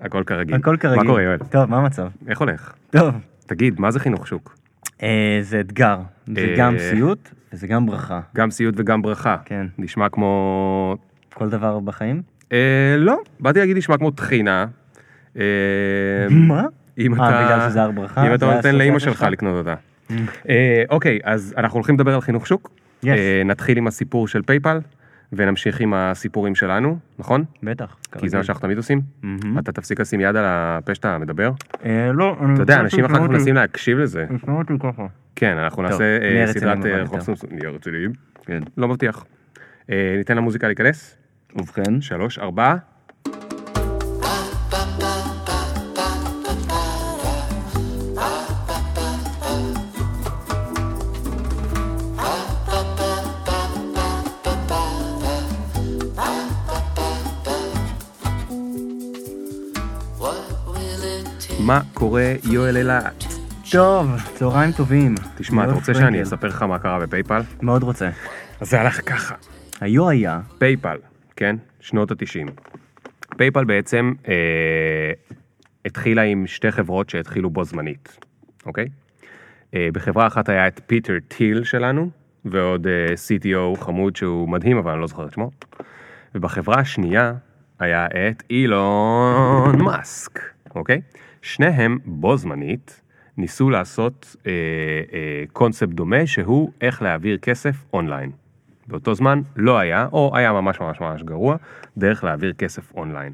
הכל כרגיל. הכל כרגיל. מה קורה, יואל? טוב, מה המצב? איך הולך? טוב. תגיד, מה זה חינוך שוק? אה, זה אתגר. זה אה, גם סיוט וזה גם ברכה. גם סיוט וגם ברכה. כן. נשמע כמו... כל דבר בחיים? אה, לא, באתי להגיד נשמע כמו טחינה. אה, מה? אם אה, אתה... בגלל שזה הר ברכה? אם זה אתה נותן לאימא שלך? שלך לקנות אותה. אה, אוקיי, אז אנחנו הולכים לדבר על חינוך שוק. Yes. אה, נתחיל עם הסיפור של פייפל, ונמשיך עם הסיפורים שלנו, נכון? בטח. כי זה מה שאנחנו תמיד עושים. אתה תפסיק לשים יד על הפה שאתה מדבר. אה, לא, אני... אתה יודע, אנשים אחר כך מנסים להקשיב לזה. תשמעו אותי ככה. כן, אנחנו נעשה אה, סדרת אה. סומסום. נהיה רציניים. כן. לא מבטיח. ניתן למוזיקה להיכנס. ובכן, שלוש, ארבע. מה קורה, יואל אילת? טוב, צהריים טובים. תשמע, אתה רוצה פרנקל. שאני אספר לך מה קרה ב PayPal? מאוד רוצה. אז זה הלך ככה. היו היה, PayPal, כן? שנות התשעים. PayPal בעצם אה, התחילה עם שתי חברות שהתחילו בו זמנית, אוקיי? אה, בחברה אחת היה את פיטר טיל שלנו, ועוד אה, CTO חמוד שהוא מדהים, אבל אני לא זוכר את שמו. ובחברה השנייה היה את אילון מאסק, אוקיי? שניהם בו זמנית ניסו לעשות אה, אה, קונספט דומה שהוא איך להעביר כסף אונליין. באותו זמן לא היה, או היה ממש ממש ממש גרוע, דרך להעביר כסף אונליין.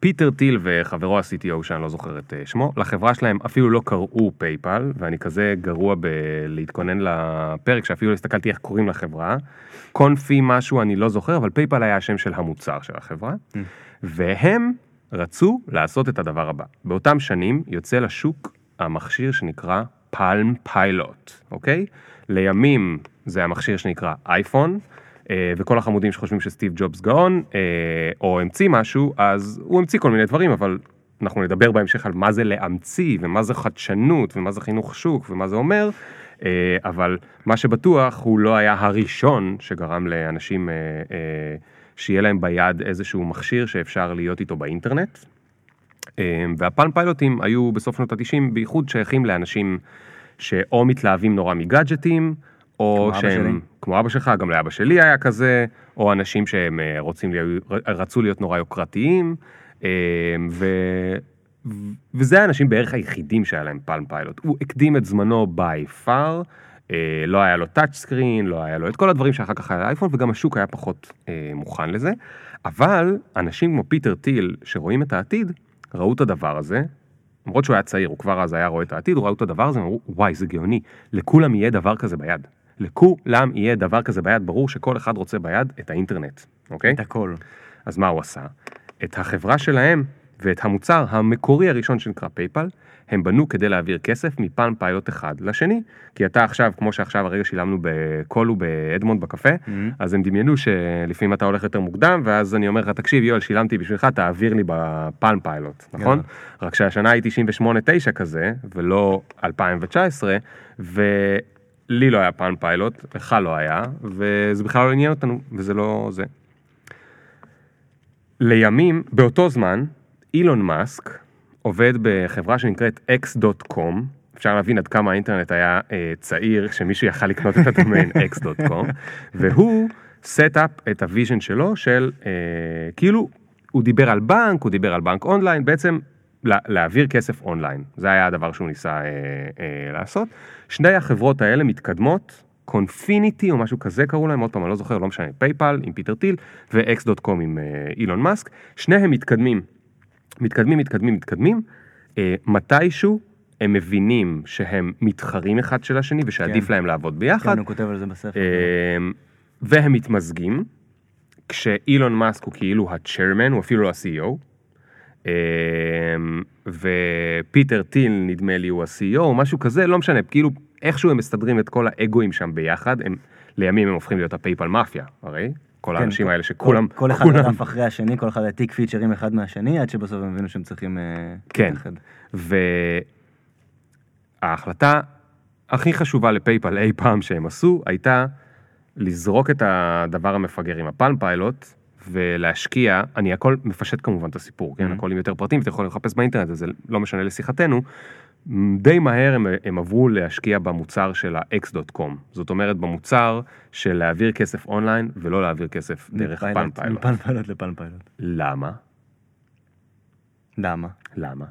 פיטר טיל וחברו ה-CTO שאני לא זוכר את אה, שמו, לחברה שלהם אפילו לא קראו PayPal, ואני כזה גרוע בלהתכונן לפרק שאפילו לא הסתכלתי איך קוראים לחברה. קונפי משהו אני לא זוכר, אבל PayPal היה השם של המוצר של החברה, והם רצו לעשות את הדבר הבא. באותם שנים יוצא לשוק המכשיר שנקרא Palm Pilot, אוקיי? לימים זה המכשיר שנקרא אייפון, אה, וכל החמודים שחושבים שסטיב ג'ובס גאון, אה, או המציא משהו, אז הוא המציא כל מיני דברים, אבל אנחנו נדבר בהמשך על מה זה להמציא, ומה זה חדשנות, ומה זה חינוך שוק, ומה זה אומר, אה, אבל מה שבטוח, הוא לא היה הראשון שגרם לאנשים שיהיה להם ביד איזשהו מכשיר שאפשר להיות איתו באינטרנט. אה, והפלם פיילוטים היו בסוף שנות ה-90 בייחוד שייכים לאנשים שאו מתלהבים נורא מגאדג'טים, או כמו אבא. שהם, כמו אבא שלך, גם לאבא שלי היה כזה, או אנשים שהם אה, רוצים, רצו להיות נורא יוקרתיים, אה, ו... וזה האנשים בערך היחידים שהיה להם Palm Pilot. הוא הקדים את זמנו by far, לא היה לו touch screen, לא היה לו את כל הדברים שאחר כך היה לאייפון, וגם השוק היה פחות אה, מוכן לזה. אבל אנשים כמו פיטר טיל, שרואים את העתיד, ראו את הדבר הזה, למרות שהוא היה צעיר, הוא כבר אז היה רואה את העתיד, הוא ראו את הדבר הזה, אמרו, וואי, זה גאוני, לכולם יהיה דבר כזה ביד. לכולם יהיה דבר כזה ביד, ברור שכל אחד רוצה ביד את האינטרנט, אוקיי? את הכל. אז מה הוא עשה? את החברה שלהם ואת המוצר המקורי הראשון שנקרא PayPal, הם בנו כדי להעביר כסף מ Palm Pilot אחד לשני. כי אתה עכשיו, כמו שעכשיו הרגע שילמנו בקולו באדמונד בקפה, אז הם דמיינו שלפעמים אתה הולך יותר מוקדם, ואז אני אומר לך, תקשיב יואל, שילמתי בשבילך, תעביר לי ב Palm Pilot, נכון? רק שהשנה היא 98-9 כזה, ולא 2019, ולי לא היה Palm Pilot, לך לא היה, וזה בכלל לא עניין אותנו, וזה לא זה. לימים, באותו זמן, אילון מאסק עובד בחברה שנקראת x.com, אפשר להבין עד כמה האינטרנט היה אה, צעיר, שמישהו יכל לקנות את הדומיין x.com, והוא set up את ה vision שלו של, אה, כאילו, הוא דיבר על בנק, הוא דיבר על בנק אונליין, בעצם לה, להעביר כסף אונליין, זה היה הדבר שהוא ניסה אה, אה, לעשות. שני החברות האלה מתקדמות, Confinity או משהו כזה קראו להם, עוד פעם, אני לא זוכר, לא משנה, פייפל עם פיטר טיל ו-x.com עם אה, אילון מאסק, שניהם מתקדמים, מתקדמים, מתקדמים, מתקדמים, אה, מתישהו הם מבינים שהם מתחרים אחד של השני ושעדיף כן. להם לעבוד ביחד, כן, הוא כותב על זה בספר. אה, והם מתמזגים, כשאילון מאסק הוא כאילו ה-chairman, הוא אפילו לא ה-CEO, אה, ופיטר טיל נדמה לי הוא ה-CEO או משהו כזה, לא משנה, כאילו איכשהו הם מסתדרים את כל האגואים שם ביחד, הם, לימים הם הופכים להיות ה PayPal Mafia, הרי, כל כן, האנשים כל- האלה שכולם, כל, כל אחד כולם, רדף אחרי השני, כל אחד העתיק פיצ'רים אחד מהשני, עד שבסוף הם הבינו שהם צריכים אה, כן. וההחלטה הכי חשובה לפייפל אי פעם שהם עשו, הייתה לזרוק את הדבר המפגר עם ה Palm Pilot, ולהשקיע, אני הכל מפשט כמובן את הסיפור, כן, Mhm. הכל עם יותר פרטים, ואתם יכולים לחפש באינטרנט, זה לא משנה לשיחתנו. די מהר הם, הם עברו להשקיע במוצר של ה-x.com, זאת אומרת במוצר של להעביר כסף אונליין ולא להעביר כסף דרך Palm Pilot. מ Palm Pilot ל Palm Pilot. למה? למה? למה?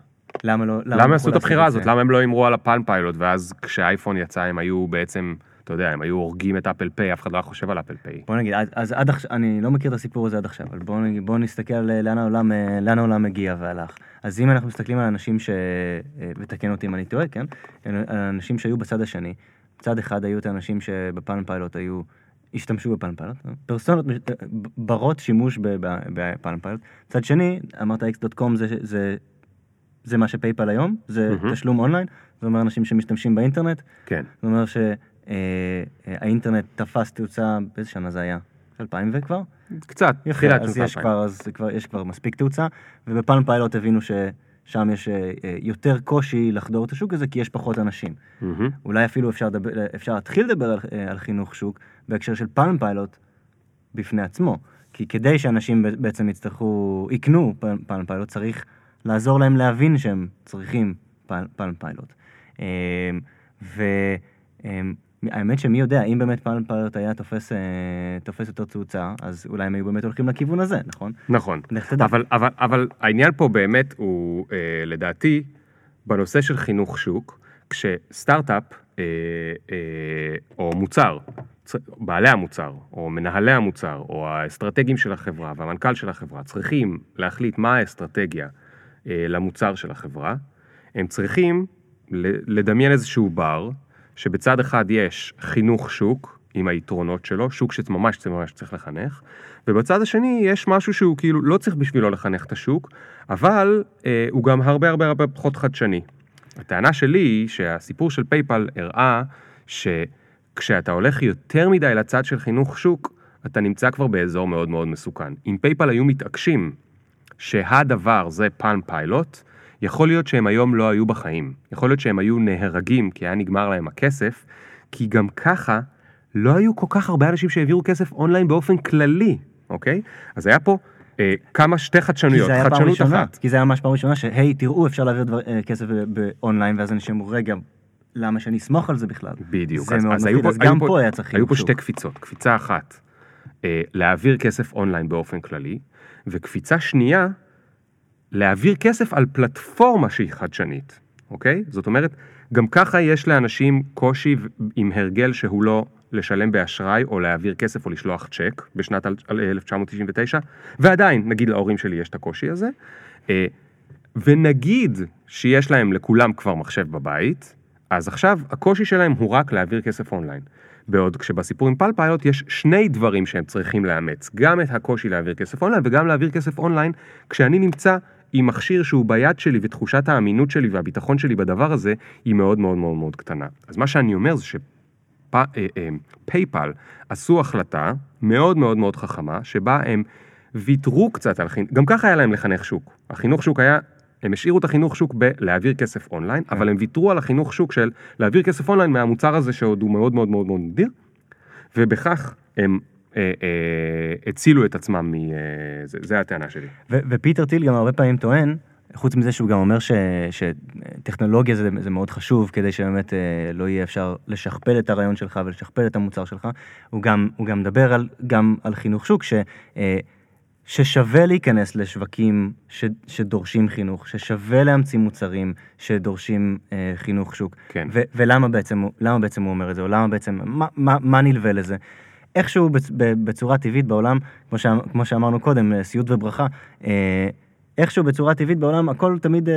למה לא... למה בחרו עשו את הבחירה? הזאת? למה הם לא הימרו על ה Palm Pilot, ואז כשהאייפון יצא הם היו בעצם, אתה יודע, הם היו הורגים את Apple Pay, אף אחד לא היה חושב על Apple Pay. בוא נגיד, אז, עד עכשיו, אני לא מכיר את הסיפור הזה עד עכשיו, אבל בוא, נגיד, בוא נסתכל על לאן העולם, אה, לאן העולם הגיע והלך. אז אם אנחנו מסתכלים על אנשים ש... אה, ותקן אותי אם אני טועה, כן? על אנשים שהיו בצד השני. צד אחד היו את האנשים שב Palm Pilot היו, השתמשו ב Palm Pilot. פרסונות, אה, ברות שימוש ב Palm Pilot. צד שני, אמרת x.com זה, זה, זה מה שפייפל היום, זה מהמם. תשלום אונליין, זה אומר אנשים שמשתמשים באינטרנט, כן. זה אומר שהאינטרנט תפס תאוצה, באיזה שנה זה היה? 2000 וכבר? קצת, תחילת אז יש. כבר, אז כבר, יש כבר מספיק תאוצה, ובפלם פיילוט הבינו ששם יש אה, אה, יותר קושי לחדור את השוק הזה, כי יש פחות אנשים. אולי אפילו אפשר, לדבר, אפשר להתחיל לדבר על, אה, על חינוך שוק בהקשר של פלם פיילוט בפני עצמו. כי כדי שאנשים בעצם יצטרכו, יקנו פלם, פיילוט, צריך לעזור להם להבין שהם צריכים פל, פלם פיילוט. אה, והאמת שמי יודע, אם באמת פלם פיילוט היה תופס, אה, תופס יותר תאוצה, אז אולי הם היו באמת הולכים לכיוון הזה, נכון? נכון. אבל, אבל, אבל העניין פה באמת הוא, אה, לדעתי, בנושא של חינוך שוק, כשסטארט-אפ אה, אה, או מוצר, בעלי המוצר, או מנהלי המוצר, או האסטרטגים של החברה והמנכ"ל של החברה צריכים להחליט מה האסטרטגיה אה, למוצר של החברה, הם צריכים לדמיין איזשהו בר, שבצד אחד יש חינוך שוק, עם היתרונות שלו, שוק שממש ממש צריך לחנך, ובצד השני יש משהו שהוא כאילו לא צריך בשבילו לחנך את השוק, אבל אה, הוא גם הרבה הרבה הרבה פחות חדשני. הטענה שלי היא שהסיפור של פייפל הראה שכשאתה הולך יותר מדי לצד של חינוך שוק, אתה נמצא כבר באזור מאוד מאוד מסוכן. אם פייפל היו מתעקשים שהדבר זה פן פיילוט, יכול להיות שהם היום לא היו בחיים. יכול להיות שהם היו נהרגים כי היה נגמר להם הכסף, כי גם ככה לא היו כל כך הרבה אנשים שהעבירו כסף אונליין באופן כללי, אוקיי? אז היה פה אה, כמה שתי כי חדשנויות, זה היה פעם חדשנות ראשונה, אחת. כי זה היה ממש פעם ראשונה שהי, תראו, אפשר להעביר דבר, אה, כסף ב- באונליין, ואז אנשים אמרו, רגע, למה שאני אסמוך על זה בכלל? בדיוק, זה אז, מאוד אז, מפחיד, היו פה, אז היו גם פה, פה היה צריך היו פה שוק. שתי קפיצות, קפיצה אחת, אה, להעביר כסף אונליין באופן כללי, וקפיצה שנייה, להעביר כסף על פלטפורמה שהיא חדשנית, אוקיי? זאת אומרת, גם ככה יש לאנשים קושי עם הרגל שהוא לא לשלם באשראי או להעביר כסף או לשלוח צ'ק בשנת אל- אל- 1999, ועדיין, נגיד להורים שלי יש את הקושי הזה, אה, ונגיד שיש להם לכולם כבר מחשב בבית, אז עכשיו הקושי שלהם הוא רק להעביר כסף אונליין. בעוד כשבסיפור עם Palm יש שני דברים שהם צריכים לאמץ, גם את הקושי להעביר כסף אונליין וגם להעביר כסף אונליין כשאני נמצא עם מכשיר שהוא ביד שלי ותחושת האמינות שלי והביטחון שלי בדבר הזה היא מאוד מאוד מאוד מאוד קטנה. אז מה שאני אומר זה שפייפל עשו החלטה מאוד מאוד מאוד חכמה שבה הם ויתרו קצת על חינוך, גם ככה היה להם לחנך שוק. החינוך שוק היה הם השאירו את החינוך שוק בלהעביר כסף אונליין, אבל הם ויתרו על החינוך שוק של להעביר כסף אונליין מהמוצר הזה שעוד הוא מאוד מאוד מאוד מאוד נדיר, ובכך הם אה, אה, הצילו את עצמם, מ, אה, זה, הטענה שלי. ו- ופיטר טיל גם הרבה פעמים טוען, חוץ מזה שהוא גם אומר ש- שטכנולוגיה זה, זה מאוד חשוב כדי שבאמת אה, לא יהיה אפשר לשכפל את הרעיון שלך ולשכפל את המוצר שלך, הוא גם, הוא גם מדבר על, גם על חינוך שוק, ש, אה, ששווה להיכנס לשווקים ש, שדורשים חינוך, ששווה להמציא מוצרים שדורשים אה, חינוך שוק. כן. ו- ולמה בעצם, בעצם הוא אומר את זה, או למה בעצם, מה, מה, מה נלווה לזה? איכשהו בצורה טבעית בעולם, כמו, ש, כמו שאמרנו קודם, אה, סיוט וברכה, אה, איכשהו בצורה טבעית בעולם הכל תמיד אה,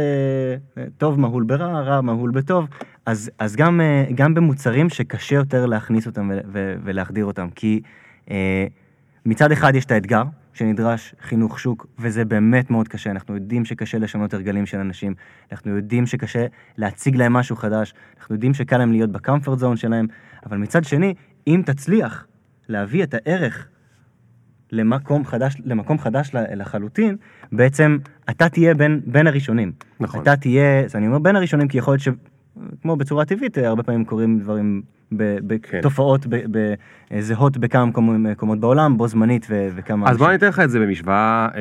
טוב מהול ברע, רע מהול בטוב, אז, אז גם, אה, גם במוצרים שקשה יותר להכניס אותם ולהחדיר אותם, כי אה, מצד אחד יש את האתגר, שנדרש חינוך שוק, וזה באמת מאוד קשה. אנחנו יודעים שקשה לשנות הרגלים של אנשים, אנחנו יודעים שקשה להציג להם משהו חדש, אנחנו יודעים שקל להם להיות בקמפורט זון שלהם, אבל מצד שני, אם תצליח להביא את הערך למקום חדש, למקום חדש לחלוטין, בעצם אתה תהיה בין, בין הראשונים. נכון. אתה תהיה, אז אני אומר בין הראשונים, כי יכול להיות כמו בצורה טבעית, אה, הרבה פעמים קורים דברים, כן. בתופעות ב- אה, זהות בכמה מקומות- בעולם, בו זמנית ו- וכמה... אז בוא אני. אתן לך את זה במשוואה, אה,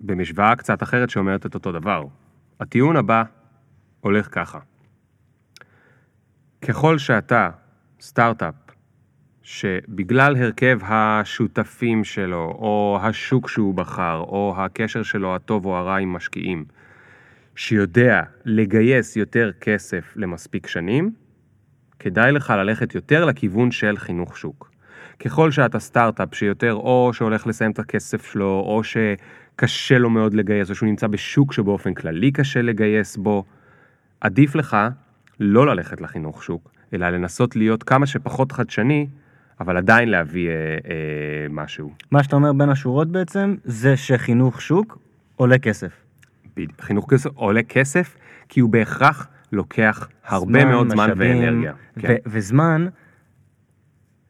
במשוואה קצת אחרת שאומרת את אותו דבר. הטיעון הבא הולך ככה. ככל שאתה סטארט-אפ שבגלל הרכב השותפים שלו, או השוק שהוא בחר, או הקשר שלו הטוב או הרע עם משקיעים, שיודע לגייס יותר כסף למספיק שנים, כדאי לך ללכת יותר לכיוון של חינוך שוק. ככל שאתה סטארט-אפ שיותר או שהולך לסיים את הכסף שלו, או שקשה לו מאוד לגייס, או שהוא נמצא בשוק שבאופן כללי קשה לגייס בו, עדיף לך לא ללכת לחינוך שוק, אלא לנסות להיות כמה שפחות חדשני, אבל עדיין להביא אה, אה, משהו. מה שאתה אומר בין השורות בעצם, זה שחינוך שוק עולה כסף. בדיוק. חינוך כסף עולה כסף, כי הוא בהכרח לוקח הרבה מאוד זמן משאבים, ואנרגיה. כן. וזמן,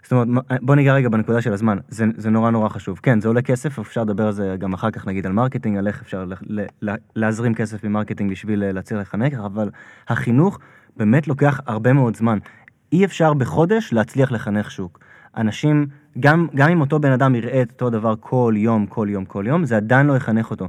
זאת אומרת, בוא ניגע רגע בנקודה של הזמן, זה, זה נורא נורא חשוב. כן, זה עולה כסף, אפשר לדבר על זה גם אחר כך, נגיד על marketing, על איך אפשר ל- ל- ל- להזרים כסף מ marketing בשביל אה, להצליח לחנך, אבל החינוך באמת לוקח הרבה מאוד זמן. אי אפשר בחודש להצליח לחנך שוק. אנשים, גם, גם אם אותו בן אדם יראה את אותו דבר כל יום, כל יום, כל יום, זה עדיין לא יחנך אותו.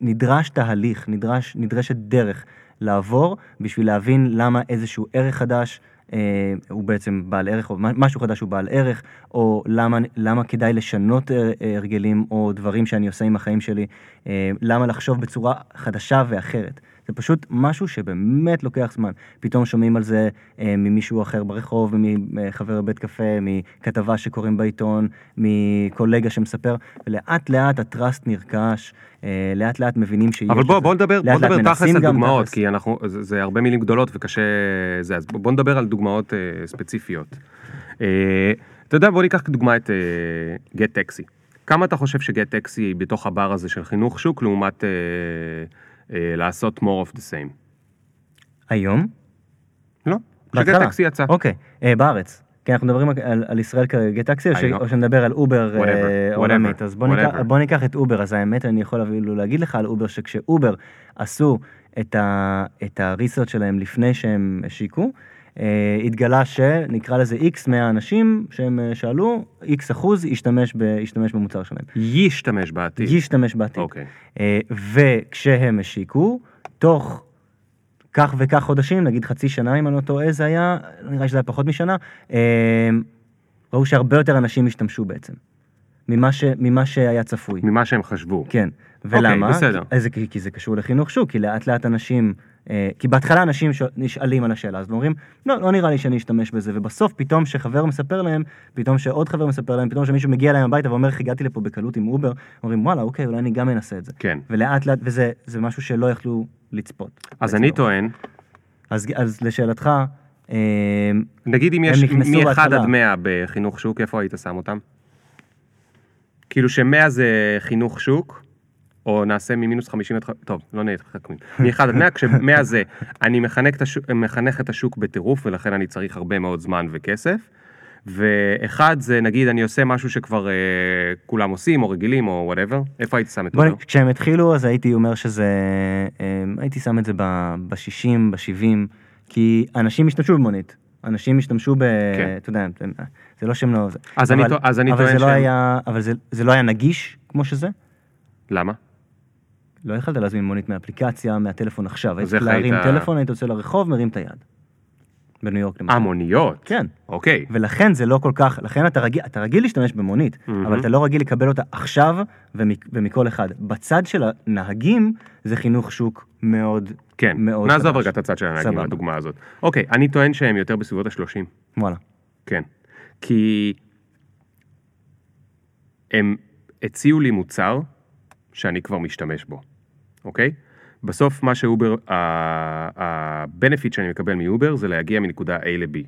נדרש תהליך, נדרש, נדרשת דרך לעבור בשביל להבין למה איזשהו ערך חדש אה, הוא בעצם בעל ערך, או משהו חדש הוא בעל ערך, או למה, למה כדאי לשנות אה, הרגלים או דברים שאני עושה עם החיים שלי, אה, למה לחשוב בצורה חדשה ואחרת. זה פשוט משהו שבאמת לוקח זמן. פתאום שומעים על זה אה, ממישהו אחר ברחוב, מחבר בבית קפה, מכתבה שקוראים בעיתון, מקולגה שמספר, ולאט לאט הטראסט נרכש, אה, לאט לאט מבינים שיש... אבל בוא. בוא נדבר, בוא לאט לאט נדבר תכלס על דוגמאות. כי אנחנו, זה, זה הרבה מילים גדולות וקשה זה, אז בוא נדבר על דוגמאות אה, ספציפיות. אה, אתה יודע, בוא ניקח כדוגמה את Gett uh, Taxi. כמה אתה חושב ש Gett Taxi היא בתוך הבר הזה של חינוך שוק, לעומת אה, אה, לעשות more of the same? היום? לא, ש Gett. Taxi יצא. אוקיי, אה, בארץ. כי אנחנו מדברים על, על ישראל כרגע טקסי, או, ש. או שנדבר על אובר Whatever, אה, whatever, עולמית. אז בוא ניקח. בוא ניקח את אובר, אז האמת אני יכול אפילו להגיד לך על אובר, שכשאובר עשו את, ה, את הריסרצ' שלהם לפני שהם השיקו, אה, התגלה שנקרא לזה איקס מהאנשים שהם אה, שאלו, איקס אחוז ישתמש, ב, ישתמש במוצר שלהם. ישתמש בעתיד. ישתמש בעתיד. אוקיי. אה, וכשהם השיקו, תוך כך וכך חודשים, נגיד חצי שנה אם אני לא טועה זה היה, נראה שזה היה פחות משנה, אה, ראו שהרבה יותר אנשים השתמשו בעצם, ממה, ש, ממה שהיה צפוי. ממה שהם חשבו. כן, ולמה? בסדר. כי, אז זה, כי, כי זה קשור לחינוך שוק, כי לאט לאט אנשים, אה, כי בהתחלה אנשים נשאלים על השאלה, אז אומרים, לא, לא נראה לי שאני אשתמש בזה, ובסוף פתאום שחבר מספר להם, פתאום שעוד חבר מספר להם, פתאום שמישהו מגיע אליהם הביתה ואומר הגעתי לפה בקלות עם אובר, אומרים וואלה, אוקיי, אולי אני גם אנסה את זה. כן. ולאט לאט, וזה זה משהו שלא יכלו לצפות. אז אני לא. טוען, אז, אז לשאלתך, אה, נגיד אם יש נכנסו מ-1 בהתחלה. עד 100 בחינוך שוק, איפה היית שם אותם? כאילו ש-100 זה חינוך שוק, או נעשה ממינוס 50 עד... טוב, לא נהיה חכמים. מ-1 עד 100, כש-100 זה אני מחנך את, השוק, מחנך את השוק בטירוף, ולכן אני צריך הרבה מאוד זמן וכסף. ואחד זה נגיד אני עושה משהו שכבר אה, כולם עושים, או רגילים, או וואטאבר, איפה היית שם את אותו? כשהם התחילו אז הייתי אומר שזה, אה, הייתי שם את זה ב-60, ב-70, כי אנשים השתמשו במונית. אנשים השתמשו ב... כן. אתה יודע, זה לא שהם לא... זה. אז אני אבל- טוע- אז אני אבל טוען זה לא היה, אבל זה, זה לא היה נגיש כמו שזה. למה? לא יכלת להזמין מונית מאפליקציה, מהטלפון עכשיו. היית אז איך צריך להרים היית- טלפון, היית יוצא לרחוב, מרים את היד. בניו יורק למשל. אה, מוניות. כן. אוקיי. ולכן זה לא כל כך, לכן אתה רגיל, אתה רגיל להשתמש במונית, מהמם. אבל אתה לא רגיל לקבל אותה עכשיו ומק, ומכל אחד. בצד של הנהגים זה חינוך שוק מאוד, כן, מאוד נעזוב חדש. רגע את הצד של הנהגים סבבה. בדוגמה הזאת. אוקיי, אני טוען שהם יותר בסביבות ה-30. וואלה. כן. כי הם הציעו לי מוצר שאני כבר משתמש בו, אוקיי? בסוף מה שאובר, ה-benefit שאני מקבל מאובר זה להגיע מנקודה A ל-B.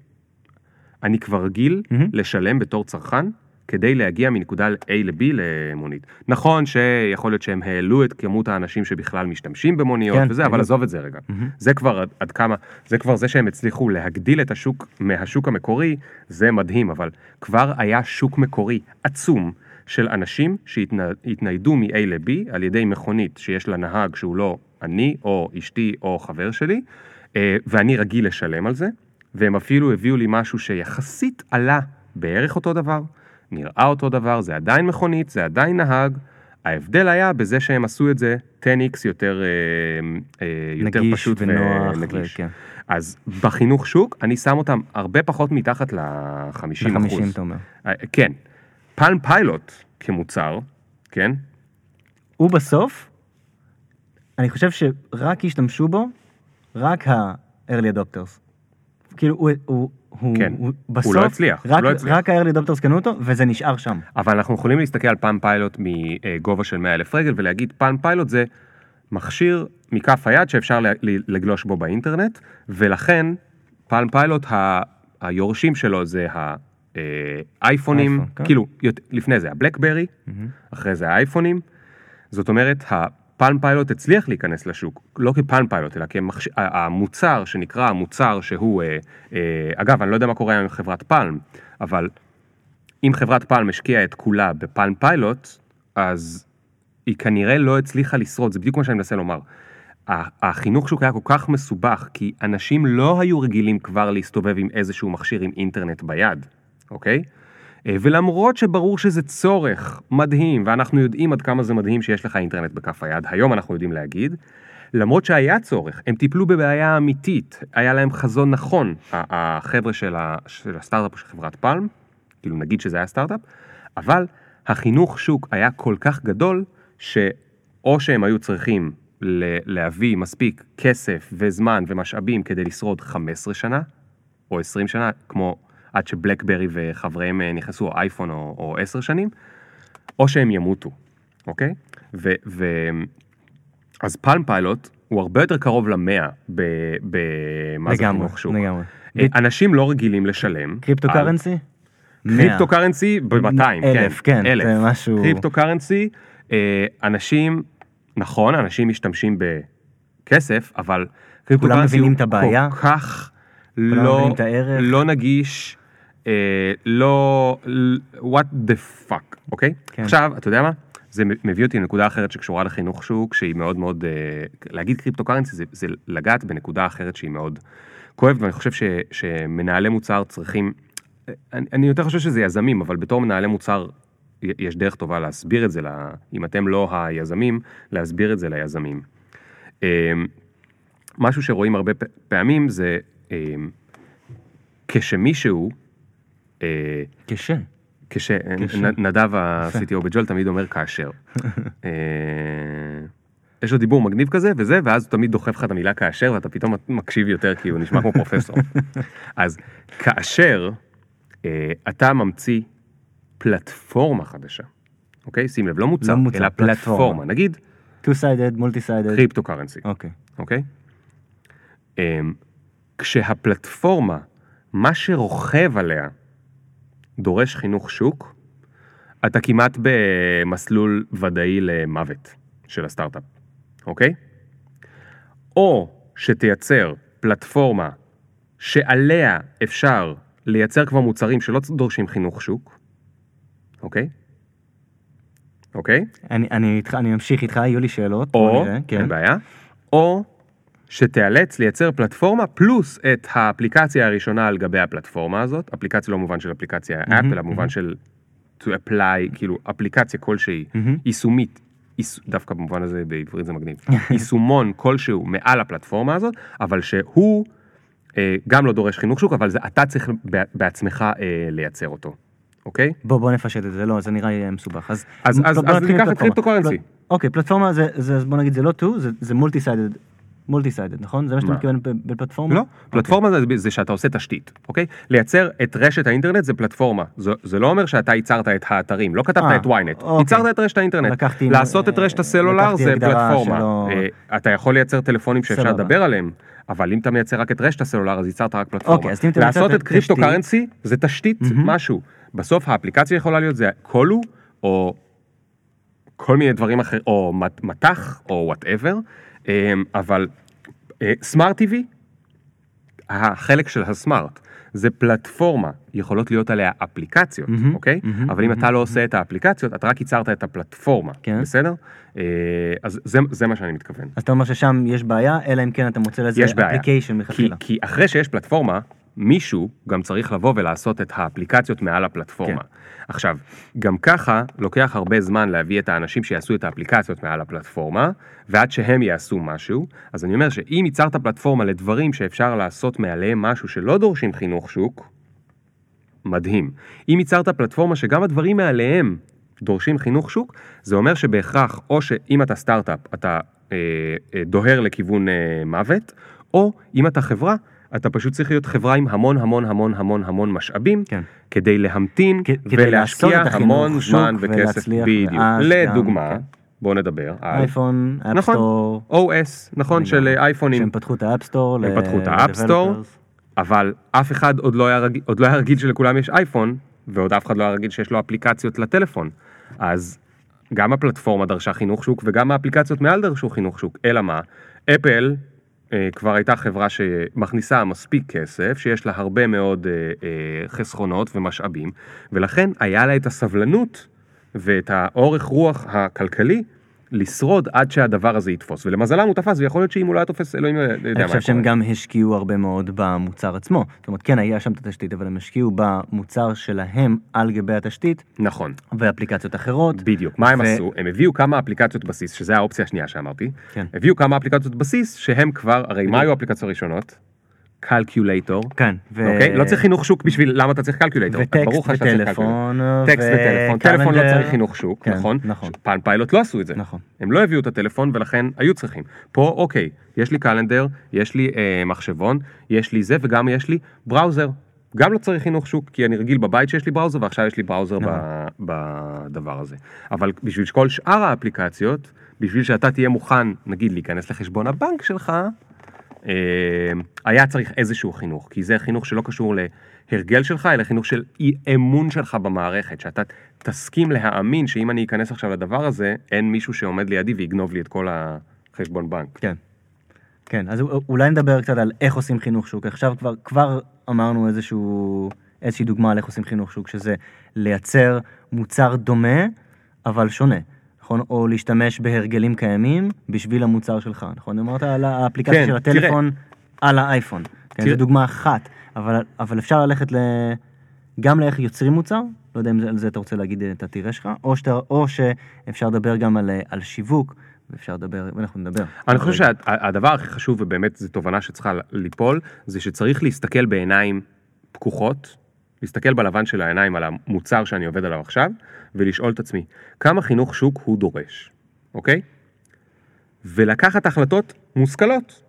אני כבר רגיל מהמם. לשלם בתור צרכן כדי להגיע מנקודה A ל-B למונית. נכון שיכול להיות שהם העלו את כמות האנשים שבכלל משתמשים במוניות כן, וזה, אבל. עזוב את זה רגע. מהמם. זה כבר עד, עד כמה, זה כבר זה שהם הצליחו להגדיל את השוק מהשוק המקורי, זה מדהים, אבל כבר היה שוק מקורי עצום של אנשים שהתניידו מ-A ל-B על ידי מכונית שיש לה נהג שהוא לא אני או אשתי או חבר שלי, אה, ואני רגיל לשלם על זה, והם אפילו הביאו לי משהו שיחסית עלה בערך אותו דבר, נראה אותו דבר, זה עדיין מכונית, זה עדיין נהג, ההבדל היה בזה שהם עשו את זה 10x יותר, אה, אה, יותר פשוט ונוח, ונגיש. וכן. אז בחינוך שוק, אני שם אותם הרבה פחות מתחת ל-50 ב-50 אחוז. אתה אומר. כן. פלם פיילוט כמוצר, כן? הוא בסוף, אני חושב שרק השתמשו בו, רק ה-early adopters. כאילו הוא, הוא, הוא, כן. הוא הוא בסוף, לא הצליח, הוא רק, לא הצליח. רק ה-early adopters קנו אותו, וזה נשאר שם. אבל אנחנו יכולים להסתכל על פלם פיילוט מגובה של 100 אלף רגל ולהגיד פלם פיילוט זה מכשיר מכף היד שאפשר לגלוש בו באינטרנט, ולכן פלם פיילוט ה- היורשים שלו זה האייפונים, אייפון, כן. כאילו יות- לפני זה הבלקברי, אחרי זה האייפונים, זאת אומרת הפלם פיילוט הצליח להיכנס לשוק, לא כפלם פיילוט אלא כמכשיר, המוצר שנקרא המוצר שהוא, אה, אה, אגב אני לא יודע מה קורה עם חברת פלם, אבל אם חברת פלם השקיעה את כולה בפלם פיילוט, אז היא כנראה לא הצליחה לשרוד, זה בדיוק מה שאני מנסה לומר. החינוך שוק היה כל כך מסובך, כי אנשים לא היו רגילים כבר להסתובב עם איזשהו מכשיר עם אינטרנט ביד, אוקיי? אה, ולמרות שברור שזה צורך מדהים, ואנחנו יודעים עד כמה זה מדהים שיש לך אינטרנט בכף היד, היום אנחנו יודעים להגיד, למרות שהיה צורך, הם טיפלו בבעיה אמיתית, היה להם חזון נכון, החבר'ה של, ה, של הסטארט-אפ של חברת פלם, כאילו נגיד שזה היה סטארט-אפ, אבל החינוך שוק היה כל כך גדול, שאו שהם היו צריכים להביא מספיק כסף וזמן ומשאבים כדי לשרוד 15 שנה, או 20 שנה, כמו עד שבלקברי וחבריהם אה, נכנסו, או אייפון או, או 10 שנים, או שהם ימותו, אוקיי? ו... ו אז פלם פיילוט הוא הרבה יותר קרוב למאה במה זה לגמרי, חינוך שוק. לגמרי. אה, אנשים לא רגילים לשלם. קריפטו קרנסי? קריפטו קרנסי ב-200, כן. אלף, כן, אלף. זה משהו- קריפטו קרנסי, אה, אנשים, נכון, אנשים משתמשים בכסף, אבל קריפטו קרנסי הוא? כל כך לא? לא נגיש, לא, what the fuck, אוקיי? כן. עכשיו, אתה יודע מה? זה מביא אותי לנקודה אחרת שקשורה לחינוך שוק, שהיא מאוד מאוד, אה, להגיד קריפטו קרנסי זה, זה לגעת בנקודה אחרת שהיא מאוד כואבת, ואני חושב ש, שמנהלי מוצר צריכים, אני, אני יותר חושב שזה יזמים, אבל בתור מנהלי מוצר, יש דרך טובה להסביר את זה, ל, אם אתם לא היזמים, להסביר את זה ליזמים. אה, משהו שרואים הרבה פעמים זה אה, כשמישהו, אה, קשה. כש... כש- נ- נדב ה-CTO בג'ול תמיד אומר כאשר. אה, יש לו דיבור מגניב כזה וזה, ואז הוא תמיד דוחף לך את המילה כאשר, ואתה פתאום מקשיב יותר כי הוא נשמע כמו פרופסור. אז כאשר אה, אתה ממציא פלטפורמה חדשה, אוקיי? שים לב, לא מוצר, לא מוצר, אלא פלטפורמה. פלטפורמה. נגיד two-sided, multi-sided. קריפטו קרנסי. אוקיי. אוקיי? אמ, כשהפלטפורמה, מה שרוכב עליה, דורש חינוך שוק, אתה כמעט במסלול ודאי למוות של הסטארט-אפ, אוקיי? או שתייצר פלטפורמה שעליה אפשר לייצר כבר מוצרים שלא דורשים חינוך שוק, אוקיי? אוקיי? אני, אני איתך, אני ממשיך איתך, יהיו לי שאלות. או, נראה, כן. אין בעיה, או שתיאלץ לייצר פלטפורמה פלוס את האפליקציה הראשונה על גבי הפלטפורמה הזאת, אפליקציה לא במובן של אפליקציה אפ, אלא במובן של to apply, כאילו אפליקציה כלשהי, מהמם. יישומית, ייש- דווקא במובן הזה בעברית זה מגניב, יישומון כלשהו מעל הפלטפורמה הזאת, אבל שהוא אה, גם לא דורש חינוך שוק, אבל זה אתה צריך בעצמך אה, לייצר אותו, אוקיי? בוא, בוא נפשט את זה, לא, זה נראה לי מסובך. אז, אז- אז- אז ניקח את מפלטפורמה. קריפטו-קרנסי. פל- אוקיי, פלטפורמה זה, זה, בוא נגיד, זה לא two, זה, זה multi-sided. Multi-sided, נכון? זה מה שאתה? מתכוון בפלטפורמה? לא, אוקיי. פלטפורמה זה, זה שאתה עושה תשתית, אוקיי? לייצר את רשת האינטרנט זה פלטפורמה. זה, זה לא אומר שאתה ייצרת את האתרים, לא כתבת אה, את ynet, אוקיי. ייצרת את רשת האינטרנט. לקחתי- לעשות את רשת הסלולר זה פלטפורמה. שלא- אה, אתה יכול לייצר טלפונים שאפשר. לדבר עליהם, אבל אם אתה מייצר רק את רשת הסלולר אז ייצרת רק פלטפורמה. אוקיי, אם אתה לעשות את crypto currency זה תשתית משהו. בסוף האפליקציה יכולה להיות זה Colu, או כל מיני דברים אחרים, או מט- מטח, או whatever, אבל smart TV, החלק של ה smart, זה פלטפורמה, יכולות להיות עליה אפליקציות, מהמם, אוקיי? מהמם, אבל אם אתה מהמם. לא עושה את האפליקציות, אתה רק ייצרת את הפלטפורמה, כן. בסדר? אה, אז זה, זה מה שאני מתכוון. אז אתה אומר ששם יש בעיה, אלא אם כן אתה מוצא לזה. אפליקיישן כי, מלכתחילה. כי אחרי שיש פלטפורמה, מישהו גם צריך לבוא ולעשות את האפליקציות מעל הפלטפורמה. כן. עכשיו, גם ככה לוקח הרבה זמן להביא את האנשים שיעשו את האפליקציות מעל הפלטפורמה, ועד שהם יעשו משהו, אז אני אומר שאם ייצרת פלטפורמה לדברים שאפשר לעשות מעליהם משהו שלא דורשים חינוך שוק, מדהים. אם ייצרת פלטפורמה שגם הדברים מעליהם דורשים חינוך שוק, זה אומר שבהכרח, או שאם אתה סטארט-אפ, אתה אה, אה, דוהר לכיוון אה, מוות, או אם אתה חברה, אתה פשוט צריך להיות חברה עם המון המון המון המון המון משאבים, כן. כדי להמתין כ- ולהשקיע המון זמן וכסף. בדיוק. לדוגמה, כן. בואו נדבר על אייפון, נכון. App Store, OS, נכון, של אה, אייפונים. שהם פתחו את ה App Store, הם פתחו את ה App Store, אבל אף אחד עוד לא היה רגיל, עוד לא היה רגיל שלכולם יש אייפון, ועוד אף אחד לא היה רגיל שיש לו אפליקציות לטלפון. אז גם הפלטפורמה דרשה חינוך שוק וגם האפליקציות מעל דרשו חינוך שוק. אלא מה? אפל אה, כבר הייתה חברה שמכניסה מספיק כסף, שיש לה הרבה מאוד אה, אה, חסכונות ומשאבים, ולכן היה לה את הסבלנות ואת האורך רוח הכלכלי לשרוד עד שהדבר הזה יתפוס. ולמזלם הוא תפס, ויכול להיות שאם הוא לא היה תופס, אלוהים יודע מה אני היה חושב שהם. גם השקיעו הרבה מאוד במוצר עצמו. זאת אומרת, כן, היה שם את התשתית, אבל הם השקיעו במוצר שלהם על גבי התשתית, נכון, ואפליקציות אחרות. בדיוק. מה הם עשו? הם הביאו כמה אפליקציות בסיס, שזה האופציה השנייה שאמרתי. כן. הביאו כמה אפליקציות בסיס שהם כבר, הרי מה היו האפליקציות הראשונות? calculator. כן. ו- אוקיי? לא צריך חינוך שוק בשביל למה אתה צריך calculator. וטקסט וטלפון. calculator. טקסט וטלפון. טלפון לא. צריך חינוך שוק, כן, נכון? נכון. Palm Pilot לא עשו את זה. נכון. הם לא הביאו את הטלפון ולכן היו צריכים. פה אוקיי, יש לי calendar, יש לי אה, מחשבון, יש לי זה וגם יש לי בראוזר. גם לא צריך חינוך שוק, כי אני רגיל בבית שיש לי בראוזר ועכשיו יש לי בראוזר נכון. ב, בדבר הזה. אבל בשביל כל שאר האפליקציות, בשביל שאתה תהיה מוכן, נגיד, להיכנס לחשבון הבנק שלך, היה צריך איזשהו חינוך, כי זה חינוך שלא קשור להרגל שלך, אלא חינוך של אי אמון שלך במערכת, שאתה תסכים להאמין שאם אני אכנס עכשיו לדבר הזה, אין מישהו שעומד לידי ויגנוב לי את כל החשבון בנק. כן. כן, אז אולי נדבר קצת על איך עושים חינוך שוק. עכשיו כבר, כבר אמרנו איזשהו, איזושהי דוגמה על איך עושים חינוך שוק, שזה לייצר מוצר דומה, אבל שונה. נכון? או להשתמש בהרגלים קיימים בשביל המוצר שלך, נכון? אמרת על האפליקציה כן, של הטלפון על האייפון. כן, תראה- זו דוגמה אחת, אבל, אבל אפשר ללכת ל... גם לאיך יוצרים מוצר, לא יודע אם זה, על זה אתה רוצה להגיד את התראה שלך, או, שאתה, או שאפשר לדבר גם על, על שיווק, ואפשר לדבר, ואנחנו נדבר. אני חושב שהדבר הכי חשוב, ובאמת זו תובנה שצריכה ליפול, זה שצריך להסתכל בעיניים פקוחות, להסתכל בלבן של העיניים על המוצר שאני עובד עליו עכשיו, ולשאול את עצמי, כמה חינוך שוק הוא דורש, אוקיי? ולקחת החלטות מושכלות.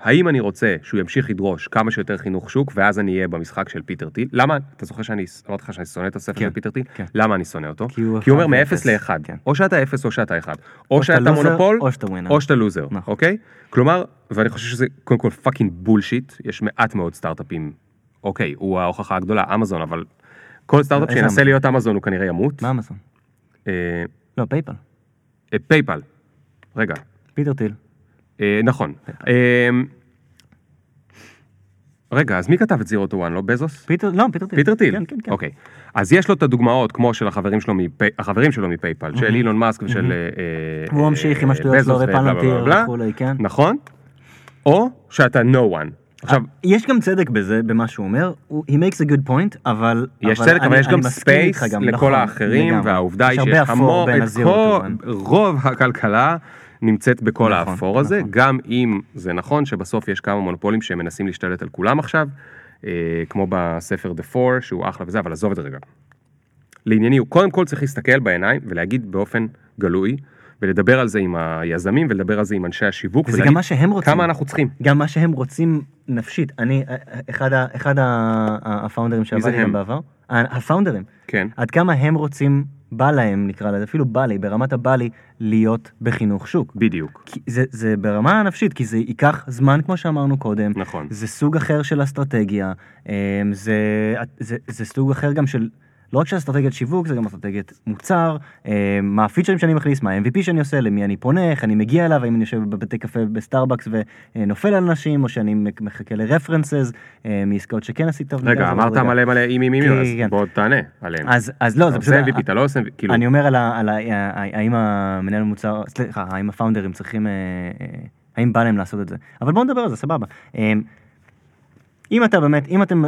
האם אני רוצה שהוא ימשיך לדרוש כמה שיותר חינוך שוק, ואז אני אהיה במשחק של פיטר טיל? למה, אתה זוכר שאני אמרתי לך שאני שונא את הספר כן, של פיטר טיל? כן. למה אני שונא אותו? כי הוא כי הוא אומר אחד מאפס ואפס, לאחד. כן. או שאתה אפס או שאתה אחד. או או שאתה שאתה לוזר, מונופול, או שאתה winner. או שאתה loser, נכון. אוקיי? כלומר, ואני חושב שזה קודם כל fucking bullshit, יש מעט מאוד סטארט-אפים, אוקיי, הוא ההוכחה הגדולה, אמזון, אבל כל סטארט-אפ שינסה? להיות אמזון הוא כנראה ימות. מה אמזון? אה, לא, פייפל. אה, פייפל, רגע, פיטר טיל. אה, נכון. רגע, אז מי כתב את Zero to One, לא בזוס? פיטר, לא, פיטר טיל. פיטר טיל, כן, כן, כן. אוקיי. אז יש לו את הדוגמאות כמו של החברים שלו, מפי, החברים שלו מפייפל, של אילון מאסק ושל... אה, והוא ממשיך עם השטויות שלו, בזוס בלה, וכולי, כן. נכון? או שאתה no one. עכשיו, יש גם צדק בזה, במה שהוא אומר, he makes a good point, אבל... יש אבל צדק, אבל יש גם space לכל נכון, האחרים, לגמרי. והעובדה היא יש שיש המון, בין את כל. רוב הכלכלה נמצאת בכל נכון, האפור הזה, נכון. גם אם זה נכון שבסוף יש כמה מונופולים שמנסים להשתלט על כולם עכשיו, אה, כמו בספר The Four, שהוא אחלה וזה, אבל עזוב את זה רגע. לענייני, הוא קודם כל צריך להסתכל בעיניים ולהגיד באופן גלוי, ולדבר על זה עם היזמים, ולדבר על זה עם אנשי השיווק, וזה גם מה שהם רוצים. כמה אנחנו צריכים. גם מה שהם רוצים נפשית. אני, אחד, ה- אחד הפאונדרים שעבדתי? גם בעבר, הפאונדרים, כן. עד כמה הם רוצים, בא להם נקרא לזה, אפילו בא לי, ברמת הבא לי, להיות בחינוך שוק. בדיוק. זה, זה ברמה הנפשית, כי זה ייקח זמן, כמו שאמרנו קודם. נכון. זה סוג אחר של אסטרטגיה, אמ, זה, זה, זה סוג אחר גם של לא רק שאסטרטגיית שיווק, זה גם אסטרטגיית מוצר, אה, מה הפיצ'רים שאני מכניס, מה ה-MVP שאני עושה, למי אני פונה, איך אני מגיע אליו, האם אני יושב בבתי קפה בסטארבקס ונופל על אנשים, או שאני מחכה ל references מעסקאות שכן עשית. רגע, אמרת מלא מלא אם אם אם, כן, אז כן. בוא תענה עליהם. אז, אז לא, זה אתה בסדר. עושה MVP, אתה לא עושה כאילו, אני אומר על ה... על ה... האם המנהל מוצר, סליחה, האם הפאונדרים צריכים, אה, אה, האם בא להם לעשות את זה. אבל בוא נדבר על זה, סבבה. אה, אם אתה באמת, אם אתם,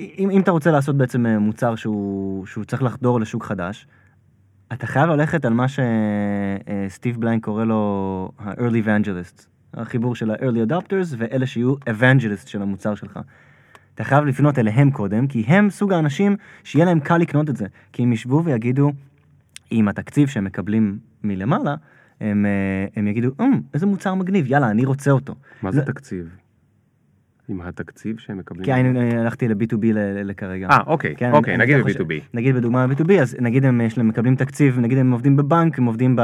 אם, אם אתה רוצה לעשות בעצם אה, מוצר שהוא, שהוא צריך לחדור לשוק חדש, אתה חייב ללכת על מה שסטיב בליין קורא לו ה-early evangelists, החיבור של ה-early adopters ואלה שיהיו evangelists של המוצר שלך. אתה חייב לפנות אליהם קודם, כי הם סוג האנשים שיהיה להם קל לקנות את זה. כי הם ישבו ויגידו, עם התקציב שהם מקבלים מלמעלה, הם, אה, הם יגידו, "אמ, איזה מוצר מגניב, יאללה, אני רוצה אותו. מה זה לא- תקציב? עם התקציב שהם מקבלים? כי אני אה, הלכתי ל-B2B ל- ל- לכרגע. אה, אוקיי, כן, אוקיי, אני- נגיד אני חושב- ב-B2B. נגיד בדוגמה ב-B2B, אז נגיד הם יש להם מקבלים תקציב, נגיד הם עובדים בבנק, הם עובדים ב...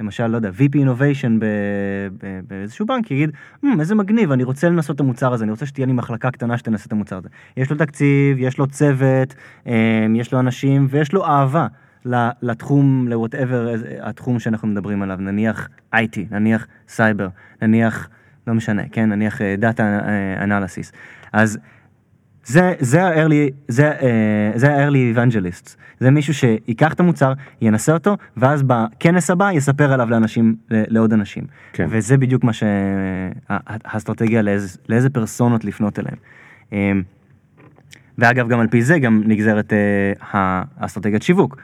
למשל, לא יודע, VP Innovation ב- ב- באיזשהו בנק, יגיד, "אמ, איזה מגניב, אני רוצה לנסות את המוצר הזה, אני רוצה שתהיה לי מחלקה קטנה שתנסה את המוצר הזה. יש לו תקציב, יש לו צוות, אה, יש לו אנשים ויש לו אהבה לתחום, ל-whatever התחום שאנחנו מדברים עליו, נניח IT, נניח סייבר, נניח, לא משנה, כן, נניח Data Analysis. אז זה, זה ה-early, זה, אה, זה ה-early evangelists. זה מישהו שיקח את המוצר, ינסה אותו, ואז בכנס הבא יספר עליו לאנשים, לעוד אנשים. כן. וזה בדיוק מה שהאסטרטגיה לאיזה, לאיזה פרסונות לפנות אליהם. אה, ואגב, גם על פי זה גם נגזרת אה, האסטרטגיית שיווק.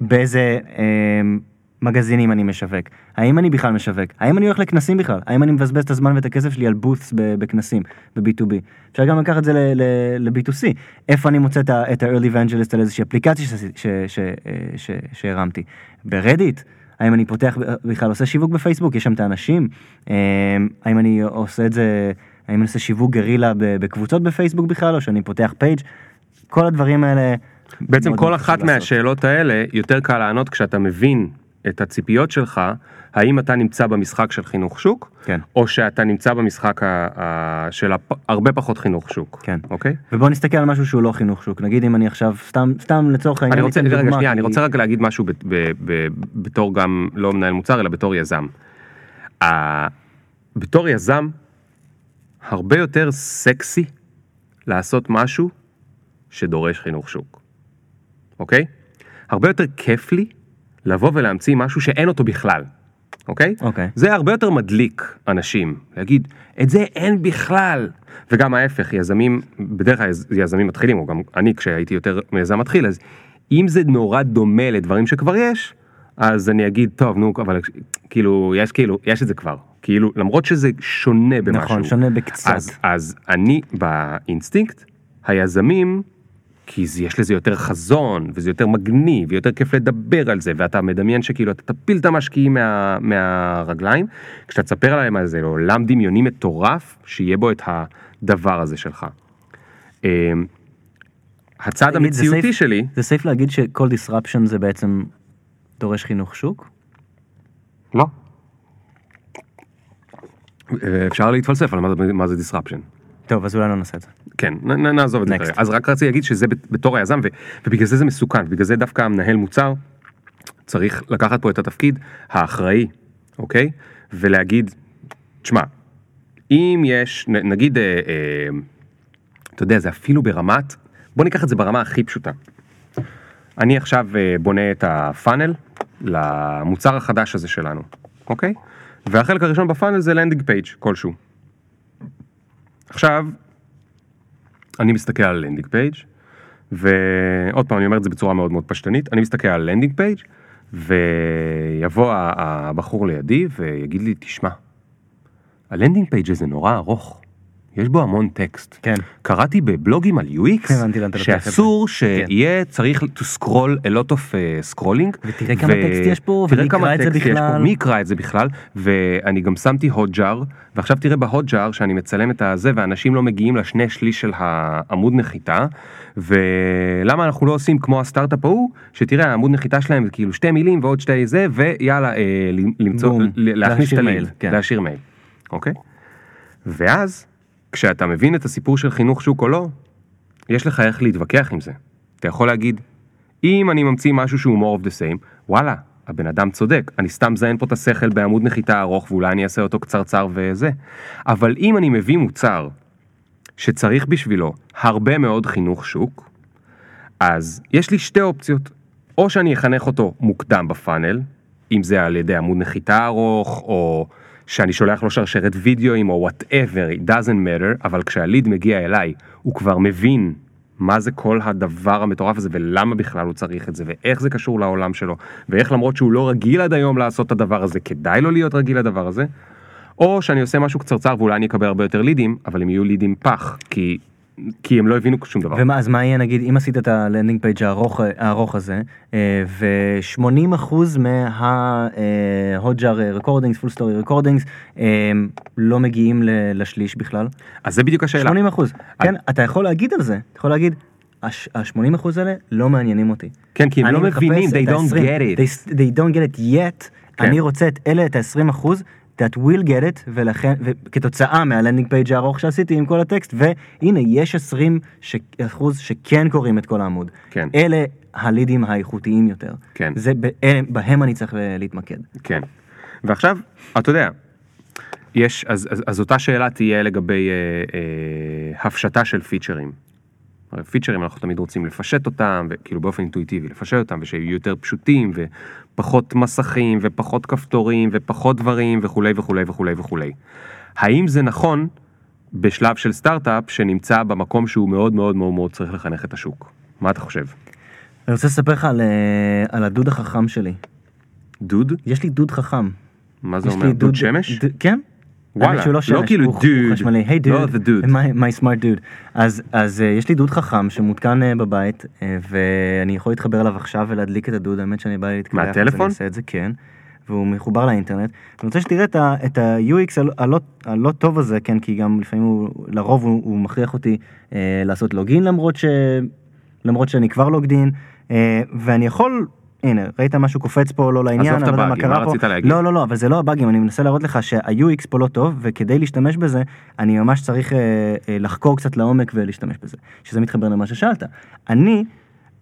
באיזה אה, מגזינים אני משווק? האם אני בכלל משווק? האם אני הולך לכנסים בכלל? האם אני מבזבז את הזמן ואת הכסף שלי על בוטס ב- בכנסים, ב-B2B? אפשר גם לקחת את זה ל- ל- ל-B2C. איפה אני מוצא את ה-early evangelist על איזושהי אפליקציה אה, שהרמתי? ברדיט? האם אני פותח, בכלל עושה שיווק בפייסבוק? יש שם את האנשים? אה, האם אני עושה את זה, האם אני עושה שיווק גרילה בקבוצות בפייסבוק בכלל, או שאני פותח פייג'? כל הדברים האלה... בעצם כל אחת לעשות. מהשאלות האלה יותר קל לענות כשאתה מבין את הציפיות שלך, האם אתה נמצא במשחק של חינוך שוק, כן. או שאתה נמצא במשחק ה- ה- של הפ- הרבה פחות חינוך שוק, כן. אוקיי? ובוא נסתכל על משהו שהוא לא חינוך שוק, נגיד אם אני עכשיו, סתם, סתם לצורך העניין, אני רוצה, ניתן רגע דוגמה, שנייה, אני כי- רוצה רק להגיד משהו ב- ב- ב- בתור גם לא מנהל מוצר, אלא בתור יזם. ה- בתור יזם, הרבה יותר סקסי לעשות משהו שדורש חינוך שוק, אוקיי? הרבה יותר כיף לי לבוא ולהמציא משהו שאין אותו בכלל, אוקיי? אוקיי. זה הרבה יותר מדליק אנשים, להגיד, את זה אין בכלל. וגם ההפך, יזמים, בדרך כלל יז- יזמים מתחילים, או גם אני כשהייתי יותר מיזם מתחיל, אז אם זה נורא דומה לדברים שכבר יש, אז אני אגיד, טוב, נו, אבל כאילו, יש כאילו, יש את זה כבר. כאילו, למרות שזה שונה במשהו. נכון, שונה בקצת. אז, אז אני באינסטינקט, היזמים, כי זה, יש לזה יותר חזון, וזה יותר מגניב, ויותר כיף לדבר על זה, ואתה מדמיין שכאילו אתה תפיל את המשקיעים מה, מהרגליים, כשאתה תספר עליהם על זה עולם דמיוני מטורף, שיהיה בו את הדבר הזה שלך. אמ, זה המציאותי safe- שלי, זה סייף להגיד שכל disruption זה בעצם דורש חינוך שוק? לא. אפשר להתפלסף על מה זה disruption. טוב, אז אולי לא נעשה את זה. כן, נ, נעזוב את זה. כרגע. אז רק רציתי להגיד שזה בת- בתור היזם, ו, ובגלל זה זה מסוכן, בגלל זה דווקא המנהל מוצר צריך לקחת פה את התפקיד האחראי, אוקיי? ולהגיד, תשמע, אם יש, נ, נגיד, אה, אה, אתה יודע, זה אפילו ברמת, בוא ניקח את זה ברמה הכי פשוטה. אני עכשיו אה, בונה את ה funnel למוצר החדש הזה שלנו, אוקיי? והחלק הראשון ב funnel זה landing page כלשהו. עכשיו, אני מסתכל על landing page ועוד פעם אני אומר את זה בצורה מאוד מאוד פשטנית, אני מסתכל על landing page ויבוא הבחור לידי ויגיד לי, תשמע, ה landing page הזה נורא ארוך, יש בו המון טקסט. כן. קראתי בבלוגים על UX, זה. שאסור שיהיה צריך to scroll a lot of uh, scrolling. ותראה כמה טקסט יש פה, ומי יקרא את זה בכלל. מי יקרא את זה בכלל, ואני גם שמתי Hotjar, ועכשיו תראה ב Hotjar שאני מצלם את הזה, ואנשים לא מגיעים לשני שליש של העמוד נחיתה, ולמה אנחנו לא עושים כמו הסטארט-אפ ההוא, שתראה העמוד נחיתה שלהם זה כאילו שתי מילים ועוד שתי זה, ויאללה, אה, למצוא, להכניס את מייל, כן. להשאיר מייל, אוקיי? ואז, כשאתה מבין את הסיפור של חינוך שוק או לא, יש לך איך להתווכח עם זה. אתה יכול להגיד, אם אני ממציא משהו שהוא more of the same, וואלה, הבן אדם צודק, אני סתם מזיין פה את השכל בעמוד נחיתה ארוך ואולי אני אעשה אותו קצרצר וזה. אבל אם אני מביא מוצר שצריך בשבילו הרבה מאוד חינוך שוק, אז יש לי שתי אופציות. או שאני אחנך אותו מוקדם בפאנל, אם זה על ידי עמוד נחיתה ארוך, או שאני שולח לו שרשרת וידאוים, או whatever, it doesn't matter, אבל כשהליד מגיע אליי, הוא כבר מבין מה זה כל הדבר המטורף הזה, ולמה בכלל הוא צריך את זה, ואיך זה קשור לעולם שלו, ואיך למרות שהוא לא רגיל עד היום לעשות את הדבר הזה, כדאי לו להיות רגיל לדבר הזה. או שאני עושה משהו קצרצר ואולי אני אקבל הרבה יותר לידים, אבל הם יהיו לידים פח, כי, כי הם לא הבינו שום דבר. ומה, אז מה יהיה נגיד אם עשית את ה landing page הארוך, הארוך הזה, ו-80% מה- Hotjar recordings, FullStory recordings, אה, לא מגיעים לשליש בכלל? אז זה בדיוק השאלה. 80 אחוז, כן, אתה יכול להגיד על זה, אתה יכול להגיד, ה-80 אחוז האלה לא מעניינים אותי. כן, כי הם לא מבינים, they don't ה-20 get it. They, they don't get it yet, כן. אני רוצה את אלה, את ה-20 אחוז, that will get it, ולכן, וכתוצאה מה landing page הארוך שעשיתי עם כל הטקסט, והנה, יש 20 ש- אחוז שכן קוראים את כל העמוד. כן. אלה הלידים האיכותיים יותר. כן. זה, ב- בהם אני צריך ל- להתמקד. כן. ועכשיו, אתה יודע, יש, אז, אז, אז אותה שאלה תהיה לגבי אה, אה, הפשטה של פיצ'רים. הרי פיצ'רים אנחנו תמיד רוצים לפשט אותם, וכאילו באופן אינטואיטיבי לפשט אותם, ושיהיו יותר פשוטים, ופחות מסכים, ופחות כפתורים, ופחות דברים, וכולי וכולי וכולי וכולי. האם זה נכון בשלב של סטארט-אפ שנמצא במקום שהוא מאוד מאוד מאוד מאוד צריך לחנך את השוק? מה אתה חושב? אני רוצה לספר לך על, אה, על הדוד החכם שלי. דוד? יש לי דוד חכם. מה זה אומר? לי דוד שמש? ד, כן. וואלה, לא שמש, כאילו dude, חשמלי, היי לא דוד, my smart dude. אז, uh, יש לי דוד חכם שמותקן uh, בבית, uh, ואני יכול להתחבר אליו עכשיו ולהדליק את הדוד, האמת שאני בא להתקלח, אז מהטלפון? אני אעשה את זה, כן. והוא מחובר לאינטרנט. אני רוצה שתראה את ה-UX הלא- הלא- טוב הזה, כן, כי גם לפעמים הוא, לרוב הוא, הוא מכריח אותי uh, לעשות לוגין למרות ש... למרות שאני כבר לוגדין, אה, ואני יכול, הנה, ראית משהו קופץ פה לא לעניין, עזוב את הבאגים, קרה מה פה. רצית להגיד? לא, לא, לא, אבל זה לא הבאגים, אני מנסה להראות לך שה-UX פה לא טוב, וכדי להשתמש בזה, אני ממש צריך אה, אה, לחקור קצת לעומק ולהשתמש בזה, שזה מתחבר למה ששאלת. אני,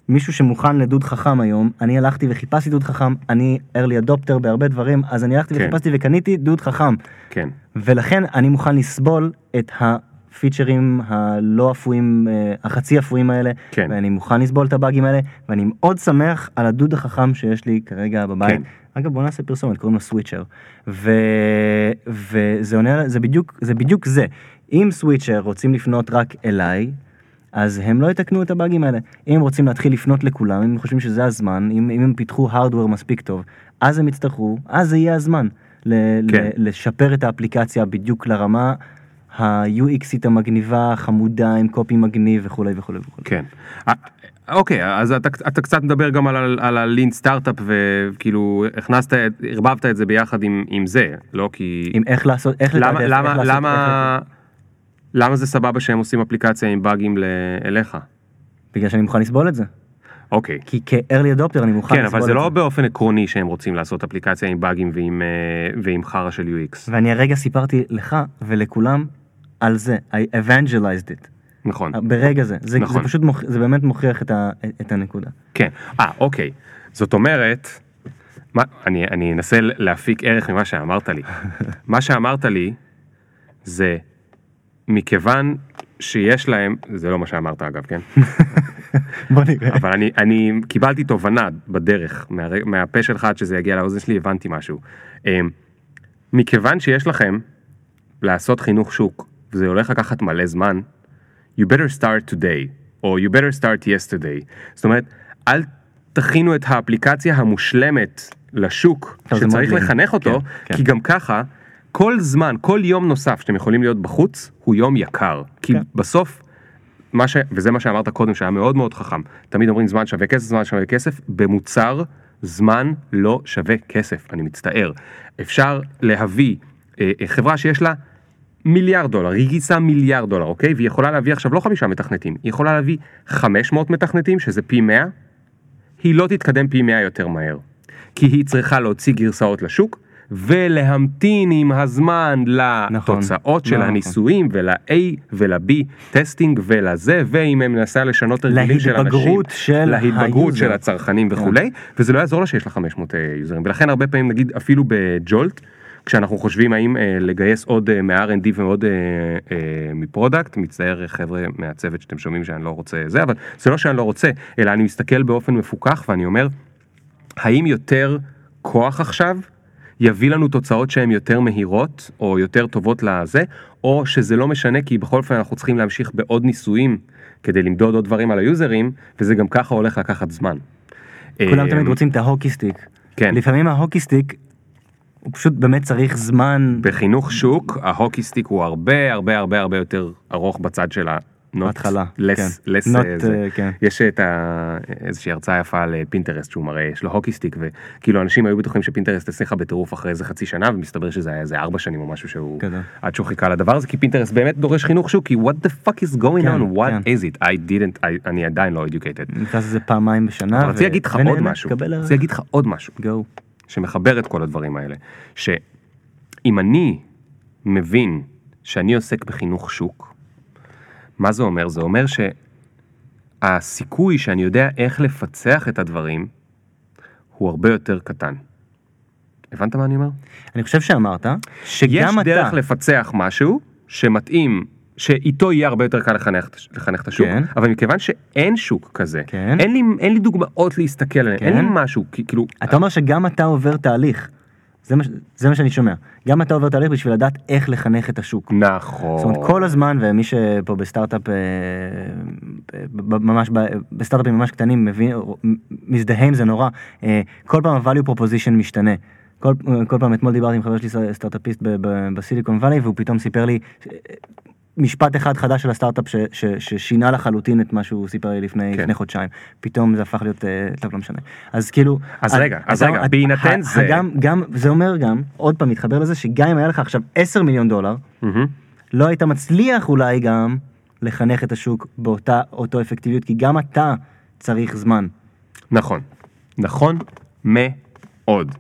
מישהו שמוכן לדוד חכם היום, אני הלכתי וחיפשתי דוד חכם, אני early adopter בהרבה דברים, אז אני הלכתי כן. וחיפשתי וקניתי דוד חכם. כן. ולכן אני מוכן לסבול את הפיצ'רים הלא אפויים, אה, החצי אפויים האלה, כן. ואני מוכן לסבול את הבאגים האלה, ואני מאוד שמח על הדוד החכם שיש לי כרגע בבית. כן. אגב בוא נעשה פרסומת, קוראים לו סוויצ'ר. ו... וזה עונה, זה בדיוק, זה בדיוק זה. אם סוויצ'ר רוצים לפנות רק אליי, אז הם לא יתקנו את הבאגים האלה. אם הם רוצים להתחיל לפנות לכולם, אם הם חושבים שזה הזמן, אם, אם הם פיתחו הארדוור מספיק טוב, אז הם יצטרכו, אז זה יהיה הזמן. ל- כן. ל- לשפר את האפליקציה בדיוק לרמה ה-UXית המגניבה, חמודה, עם קופי מגניב וכולי וכולי וכולי. כן. אה, אוקיי, אז אתה, אתה קצת מדבר גם על, על הלין סטארט-אפ וכאילו הכנסת, ערבבת את זה ביחד עם, עם זה, לא כי... עם איך לעשות, איך למה, לתעדף, למה, איך לעשות, למה, איך- למה זה סבבה שהם עושים אפליקציה עם באגים ל- אליך? בגלל שאני מוכן לסבול את זה. אוקיי. כי כ-early adopter אני מוכן כן, לסבול אבל את זה לא באופן עקרוני שהם רוצים לעשות אפליקציה עם באגים ועם, אה, ועם חרא של UX. ואני הרגע סיפרתי לך ולכולם על זה, I evangelized it. נכון. ברגע זה, זה, נכון. זה פשוט, מוכ... זה באמת מוכיח את, ה... את הנקודה. כן. אה, אוקיי. זאת אומרת, מה, אני, אני אנסה להפיק ערך ממה שאמרת לי. מה שאמרת לי זה מכיוון שיש להם, זה לא מה שאמרת אגב, כן? בוא נראה. אבל אני, אני קיבלתי תובנה בדרך, מה, מהפה שלך עד שזה יגיע לאוזן שלי, הבנתי משהו. אמ, מכיוון שיש לכם לעשות חינוך שוק, וזה הולך לקחת מלא זמן, you better start today, או you better start yesterday. זאת אומרת, אל תכינו את האפליקציה המושלמת לשוק, זה שצריך לחנך אותו, כן, כן. כי גם ככה, כל זמן, כל יום נוסף שאתם יכולים להיות בחוץ, הוא יום יקר. כי כן. בסוף, מה ש... וזה מה שאמרת קודם שהיה מאוד מאוד חכם, תמיד אומרים זמן שווה כסף, זמן שווה כסף, במוצר זמן לא שווה כסף, אני מצטער. אפשר להביא אה, אה, חברה שיש לה מיליארד דולר, היא גייסה מיליארד דולר, אוקיי? והיא יכולה להביא עכשיו לא חמישה מתכנתים, היא יכולה להביא 500 מתכנתים, שזה פי 100, היא לא תתקדם פי 100 יותר מהר. כי היא צריכה להוציא גרסאות לשוק, ולהמתין עם הזמן לתוצאות של נכון. הניסויים ול-A ול-B testing ולזה, ואם הם מנסה לשנות הרגלים של אנשים, להתבגרות של להתבגרות ה user. של הצרכנים וכולי, וזה לא יעזור לה שיש לה 500 אה, יוזרים, ולכן הרבה פעמים נגיד אפילו בג'ולט, כשאנחנו חושבים האם אה, לגייס עוד אה, מה-R&D ועוד אה, אה, מ product, מצטער חבר'ה מהצוות שאתם שומעים שאני לא רוצה זה, אבל זה לא שאני לא רוצה, אלא אני מסתכל באופן מפוקח ואני אומר, האם יותר כוח עכשיו יביא לנו תוצאות שהן יותר מהירות או יותר טובות לזה, או שזה לא משנה כי בכל אופן אנחנו צריכים להמשיך בעוד ניסויים כדי למדוד עוד דברים על היוזרים, וזה גם ככה הולך לקחת זמן. כולם אה, תמיד רוצים את ה hockey stick. כן. לפעמים ה hockey stick, הוא פשוט באמת צריך זמן. בחינוך שוק ה hockey stick הוא הרבה הרבה הרבה הרבה יותר ארוך בצד של ה... בהתחלה, less, כן. Not, אה, זה. אה, כן. יש את ה... איזושהי הרצאה יפה על פינטרסט שהוא מראה, יש לו hockey stick וכאילו אנשים היו בטוחים שפינטרסט הצליחה בטירוף אחרי איזה חצי שנה ומסתבר שזה היה איזה ארבע שנים או משהו שהוא גדול. עד שהוא חיכה לדבר הזה כי פינטרסט באמת דורש חינוך שוק כי what the fuck is going כן, on what כן. is it I didn't I, אני עדיין לא educated. נכנס לזה פעמיים בשנה. אבל רציתי להגיד לך עוד משהו, רציתי להגיד לך עוד משהו. go. שמחבר את כל הדברים האלה, שאם אני מבין שאני עוסק בחינוך שוק, מה זה אומר? זה אומר שהסיכוי שאני יודע איך לפצח את הדברים הוא הרבה יותר קטן. הבנת מה אני אומר? אני חושב שאמרת יש שגם אתה, דרך לפצח משהו שמתאים, שאיתו יהיה הרבה יותר קל לחנך, לחנך את השוק, כן. אבל מכיוון שאין שוק כזה, כן. אין, לי, אין לי דוגמאות להסתכל עליהן, אין לי כן. משהו, כאילו, אתה אומר שגם אתה עובר תהליך. זה מה, זה מה שאני שומע. גם אתה עובר תהליך בשביל לדעת איך לחנך את השוק. נכון. זאת אומרת כל הזמן ומי שפה בסטארט-אפ אה, ממש בסטארט-אפים ממש קטנים מבין מזדהה עם זה נורא אה, כל פעם ה-value proposition משתנה. כל, כל פעם אתמול דיברתי עם חבר שלי סטארט-אפיסט בסיליקון וואלי והוא פתאום סיפר לי אה, משפט אחד חדש של הסטארט-אפ ש, ש, ששינה לחלוטין את מה שהוא סיפר לי לפני, כן. לפני חודשיים פתאום זה הפך להיות אה, טוב לא משנה אז כאילו אז רגע, אז רגע, בהינתן זה- גם גם זה אומר גם עוד פעם מתחבר לזה שגם אם היה לך עכשיו 10 מיליון דולר מהמם. לא היית מצליח אולי גם לחנך את השוק באותה אותו אפקטיביות כי גם אתה צריך זמן. נכון, נכון מאוד,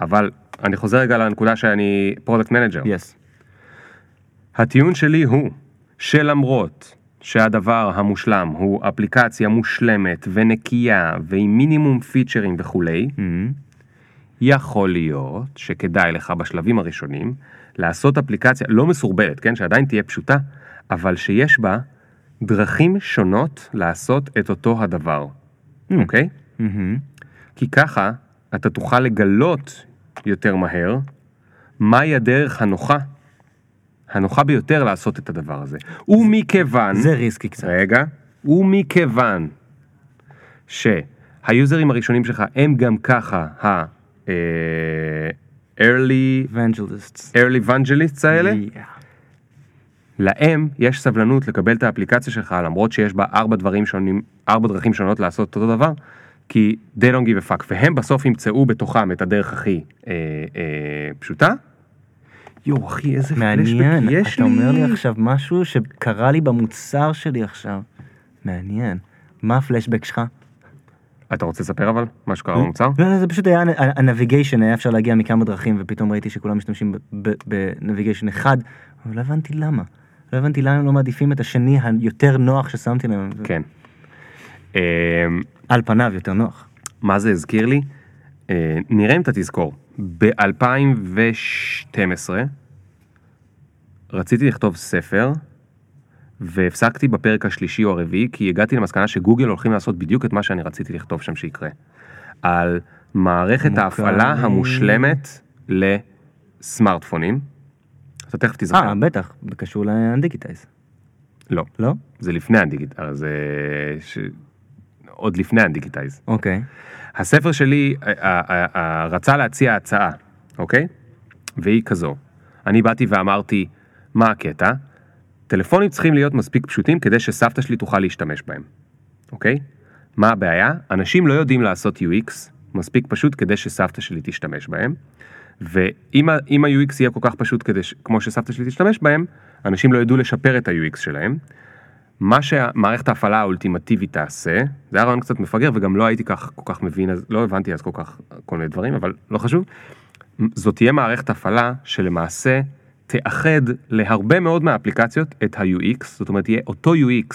אבל אני חוזר רגע לנקודה שאני product manager. yes. הטיעון שלי הוא שלמרות שהדבר המושלם הוא אפליקציה מושלמת ונקייה ועם מינימום פיצ'רים וכולי, יכול להיות שכדאי לך בשלבים הראשונים לעשות אפליקציה לא מסורבלת, כן, שעדיין תהיה פשוטה, אבל שיש בה דרכים שונות לעשות את אותו הדבר, אוקיי? כי ככה אתה תוכל לגלות יותר מהר מהי הדרך הנוחה, הנוחה ביותר לעשות את הדבר הזה. ומכיוון... זה ריסקי קצת. רגע, ומכיוון שהיוזרים הראשונים שלך הם גם ככה ה... אה, early, Evangelists. early evangelists האלה, Yeah. להם יש סבלנות לקבל את האפליקציה שלך למרות שיש בה ארבע דברים שונים, ארבע דרכים שונות לעשות אותו דבר, כי they don't give a fuck, והם בסוף ימצאו בתוכם את הדרך הכי אה, אה, פשוטה. יואו אחי איזה מעניין, פלשבק יש אתה לי. אומר לי עכשיו משהו שקרה לי במוצר שלי עכשיו. מעניין. מה הפלשבק שלך? אתה רוצה לספר אבל מה שקרה במוצר? לא, לא, זה פשוט היה הנביגיישן, היה אפשר להגיע מכמה דרכים ופתאום ראיתי שכולם משתמשים בנביגיישן אחד, אבל לא הבנתי למה. לא הבנתי למה הם לא מעדיפים את השני היותר נוח ששמתי להם. כן. אה, על פניו יותר נוח. מה זה הזכיר לי? אה, נראה אם אתה תזכור, ב-2012 רציתי לכתוב ספר והפסקתי בפרק השלישי או הרביעי כי הגעתי למסקנה שגוגל הולכים לעשות בדיוק את מה שאני רציתי לכתוב שם שיקרה. על מערכת מוכר ההפעלה. המושלמת לסמארטפונים. אתה תכף תזכר. אה, בטח, זה קשור לאנדיגיטייז. לא, לא? זה לפני הדיגיטל, זה ש... עוד לפני הדיגיטייז. אוקיי. הספר שלי רצה להציע הצעה, אוקיי? והיא כזו. אני באתי ואמרתי, מה הקטע? טלפונים צריכים להיות מספיק פשוטים כדי שסבתא שלי תוכל להשתמש בהם, אוקיי? מה הבעיה? אנשים לא יודעים לעשות UX מספיק פשוט כדי שסבתא שלי תשתמש בהם, ואם ה-UX יהיה כל כך פשוט כדי. כמו שסבתא שלי תשתמש בהם, אנשים לא ידעו לשפר את ה-UX שלהם. מה שמערכת ההפעלה האולטימטיבית תעשה, זה היה רעיון קצת מפגר וגם לא הייתי כך כל כך מבין, אז לא הבנתי אז כל כך כל מיני דברים, אבל לא חשוב. זאת תהיה מערכת הפעלה שלמעשה תאחד להרבה מאוד מהאפליקציות את ה-UX, זאת אומרת יהיה אותו UX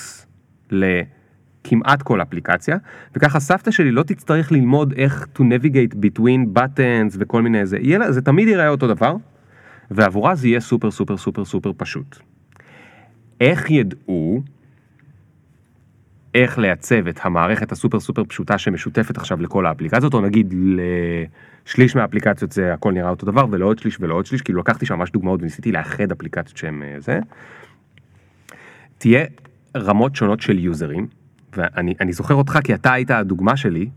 לכמעט כל אפליקציה, וככה סבתא שלי לא תצטרך ללמוד איך to navigate between buttons וכל מיני זה, יהיה זה תמיד ייראה אותו דבר, ועבורה זה יהיה סופר סופר סופר סופר פשוט. איך ידעו איך לייצב את המערכת הסופר סופר פשוטה שמשותפת עכשיו לכל האפליקציות, או נגיד לשליש מהאפליקציות זה הכל נראה אותו דבר, ולעוד שליש ולעוד שליש, כאילו לקחתי שם ממש דוגמאות וניסיתי לאחד אפליקציות שהן אה, זה. תהיה רמות שונות של יוזרים, ואני אני זוכר אותך כי אתה היית הדוגמה שלי,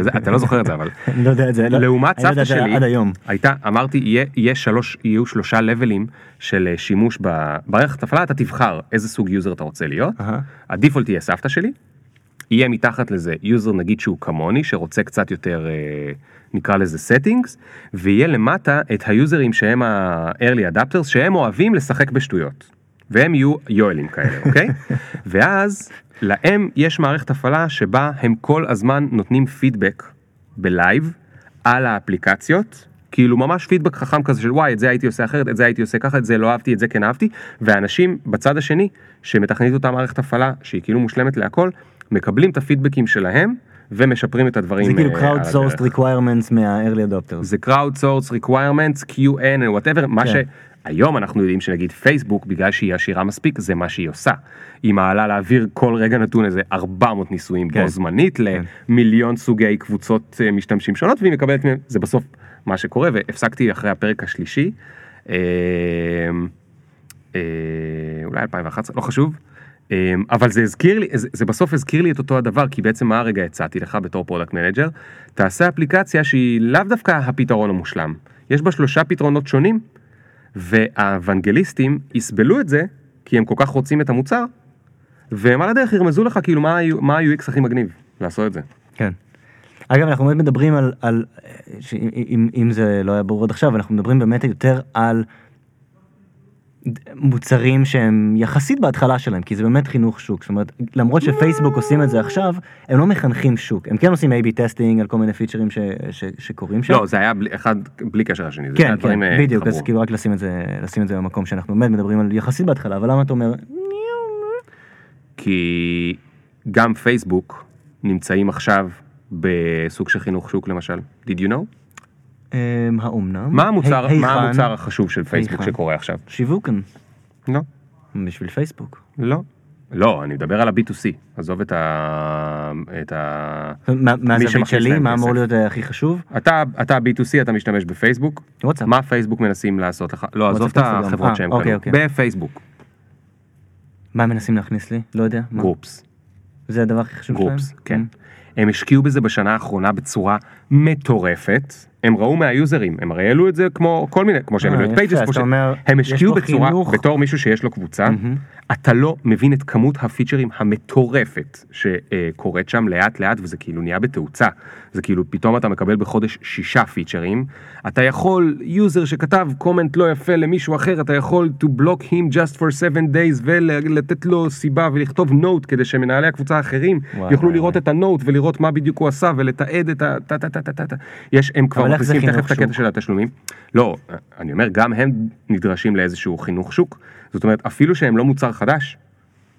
זה, אתה לא זוכר את זה אבל, לא יודע את זה. לא- לעומת לא סבתא שלי, עד היום. הייתה, אמרתי, יהיה, יהיה שלוש, יהיו שלושה לבלים של אה, שימוש במערכת הפעלה, אתה תבחר איזה סוג user אתה רוצה להיות. ה default יהיה סבתא שלי, יהיה מתחת לזה user נגיד שהוא כמוני, שרוצה קצת יותר, אה, נקרא לזה settings, ויהיה למטה את היוזרים שהם ה-early adapters, שהם אוהבים לשחק בשטויות. והם יהיו יואלים כאלה, אוקיי? ואז להם יש מערכת הפעלה שבה הם כל הזמן נותנים פידבק בלייב על האפליקציות. כאילו ממש פידבק חכם כזה של וואי את זה הייתי עושה אחרת את זה הייתי עושה ככה את זה לא אהבתי את זה כן אהבתי ואנשים בצד השני שמתכנית אותה מערכת הפעלה שהיא כאילו מושלמת להכל מקבלים את הפידבקים שלהם ומשפרים את הדברים. זה כאילו אה, crowd sourced requirements מה-early adopters. זה crowd source requirements QN and whatever מה כן. שהיום אנחנו יודעים שנגיד פייסבוק בגלל שהיא עשירה מספיק זה מה שהיא עושה. היא מעלה לאוויר כל רגע נתון איזה 400 ניסויים כן. בו זמנית למיליון סוגי קבוצות אה, משתמשים שונות והיא מקבלת מהם זה בסוף מה שקורה והפסקתי אחרי הפרק השלישי. אה, אה, אולי 2011 לא חשוב. אבל זה הזכיר לי, זה, זה בסוף הזכיר לי את אותו הדבר, כי בעצם מה הרגע הצעתי לך בתור product manager? תעשה אפליקציה שהיא לאו דווקא הפתרון המושלם. יש בה שלושה פתרונות שונים, והאוונגליסטים יסבלו את זה, כי הם כל כך רוצים את המוצר, והם על הדרך ירמזו לך כאילו מה, מה ה-UX הכי מגניב לעשות את זה. כן. אגב אנחנו באמת מדברים על, על ש- אם, אם זה לא היה ברור עד עכשיו אנחנו מדברים באמת יותר על מוצרים שהם יחסית בהתחלה שלהם כי זה באמת חינוך שוק זאת אומרת למרות שפייסבוק עושים את זה עכשיו הם לא מחנכים שוק הם כן עושים A/B testing על כל מיני פיצ'רים ש, ש, שקורים שם. לא, זה היה בלי, אחד בלי קשר לשני, כן, כן, אה, בדיוק, אז התחברו. כאילו רק לשים את זה, לשים את זה במקום שאנחנו באמת מדברים על יחסית בהתחלה, אבל למה אתה אומר, כי גם פייסבוק נמצאים עכשיו בסוג של חינוך שוק למשל. did you know? אמ, האומנם? מה המוצר, היכן? מה המוצר החשוב של פייסבוק היכן? שקורה עכשיו? שיווקן, לא. בשביל פייסבוק. לא. לא, אני מדבר על ה-B2C, עזוב את ה... את ה... מה- מהזווית שמכניס שלי, מה אמור. להיות אה, הכי חשוב? אתה, אתה B2C, אתה משתמש בפייסבוק, וואטסאפ. מה פייסבוק מנסים לעשות לך? לא, עזוב את. החברות אה, שהם אוקיי, קנו. אוקיי. בפייסבוק, מה הם מנסים להכניס לי? לא יודע. מה? groups, זה הדבר הכי חשוב שלהם? groups, כן. הם השקיעו בזה בשנה האחרונה בצורה מטורפת. הם ראו מהיוזרים, הם הרי העלו את זה כמו כל מיני, כמו שהם אה, העלו את pages, הם השקיעו בצורה. בתור מישהו שיש לו קבוצה. אתה לא מבין את כמות הפיצ'רים המטורפת שקורית שם לאט לאט וזה כאילו נהיה בתאוצה. זה כאילו פתאום אתה מקבל בחודש שישה פיצ'רים. אתה יכול, user שכתב comment לא יפה למישהו אחר, אתה יכול to block him just for 7 days ולתת לו סיבה ולכתוב note כדי שמנהלי הקבוצה האחרים יוכלו לראות. את ה note ולראות מה בדיוק הוא עשה ולתעד את ה... יש, הם כבר אבל איך זה חינוך את הקטע שוק? של התשלומים. לא, אני אומר, גם הם נדרשים לאיזשהו חינוך שוק. זאת אומרת, אפילו שהם לא מוצר חדש,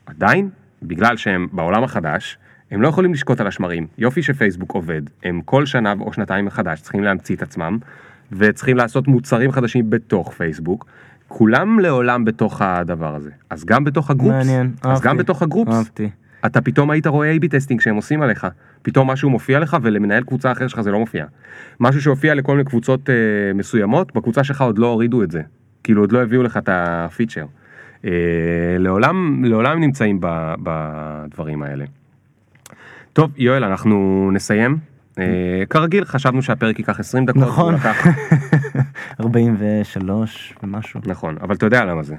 עדיין, בגלל שהם בעולם החדש, הם לא יכולים לשקוט על השמרים. יופי שפייסבוק עובד, הם כל שנה או שנתיים מחדש צריכים להמציא את עצמם, וצריכים לעשות מוצרים חדשים בתוך פייסבוק. כולם לעולם בתוך הדבר הזה. אז גם בתוך ה groups, מעניין, אז אהבתי, גם בתוך ה groups, אהבתי. אתה פתאום היית רואה A-B testing שהם עושים עליך, פתאום משהו מופיע לך ולמנהל קבוצה אחרת שלך זה לא מופיע. משהו שהופיע לכל מיני קבוצות אה, מסוימות, בקבוצה שלך עוד לא הורידו את זה, כאילו עוד לא הביאו לך את הפיצ'ר. אה, לעולם, לעולם נמצאים ב, בדברים האלה. טוב, יואל, אנחנו נסיים. אה, כרגיל, חשבנו שהפרק ייקח 20 דקות. נכון. והוא לקח- 43 ומשהו, נכון, אבל אתה יודע למה זה.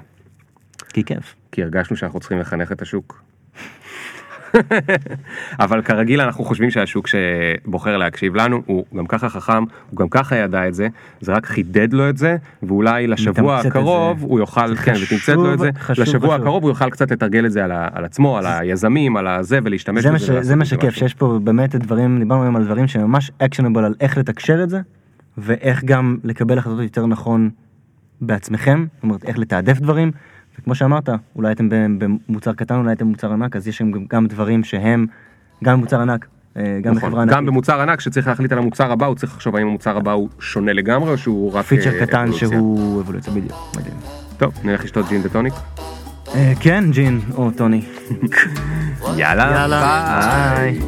כי כיף. כי הרגשנו שאנחנו צריכים לחנך את השוק. אבל כרגיל אנחנו חושבים שהשוק שבוחר להקשיב לנו הוא גם ככה חכם, הוא גם ככה ידע את זה, זה רק חידד לו את זה, ואולי לשבוע הקרוב. הוא יוכל, כן, ותמצת לו את זה, חשוב, לשבוע חשוב. הקרוב הוא יוכל קצת לתרגל את זה על, ה, על עצמו, על היזמים, על הזה, ולהשתמש בזה. ש... זה מה שכיף. שיש פה באמת דברים, דיברנו היום על דברים שממש אקשנבל על איך לתקשר את זה, ואיך גם לקבל החלטות יותר נכון בעצמכם, זאת אומרת, איך לתעדף דברים, וכמו שאמרת, אולי אתם במוצר קטן, אולי אתם במוצר ענק, אז יש גם, גם דברים שהם, גם במוצר ענק, אה, גם נכון, בחברה ענקית. גם במוצר ענק שצריך להחליט על המוצר הבא, הוא צריך לחשוב האם המוצר הבא הוא שונה לגמרי או שהוא רק פיצ'ר אה, קטן אבולוציה. שהוא אבולוציה, בדיוק, מדהים. טוב, נלך לשתות ג'ין וטוניק. אה, כן, ג'ין, או טוני. יאללה, יאללה, ביי.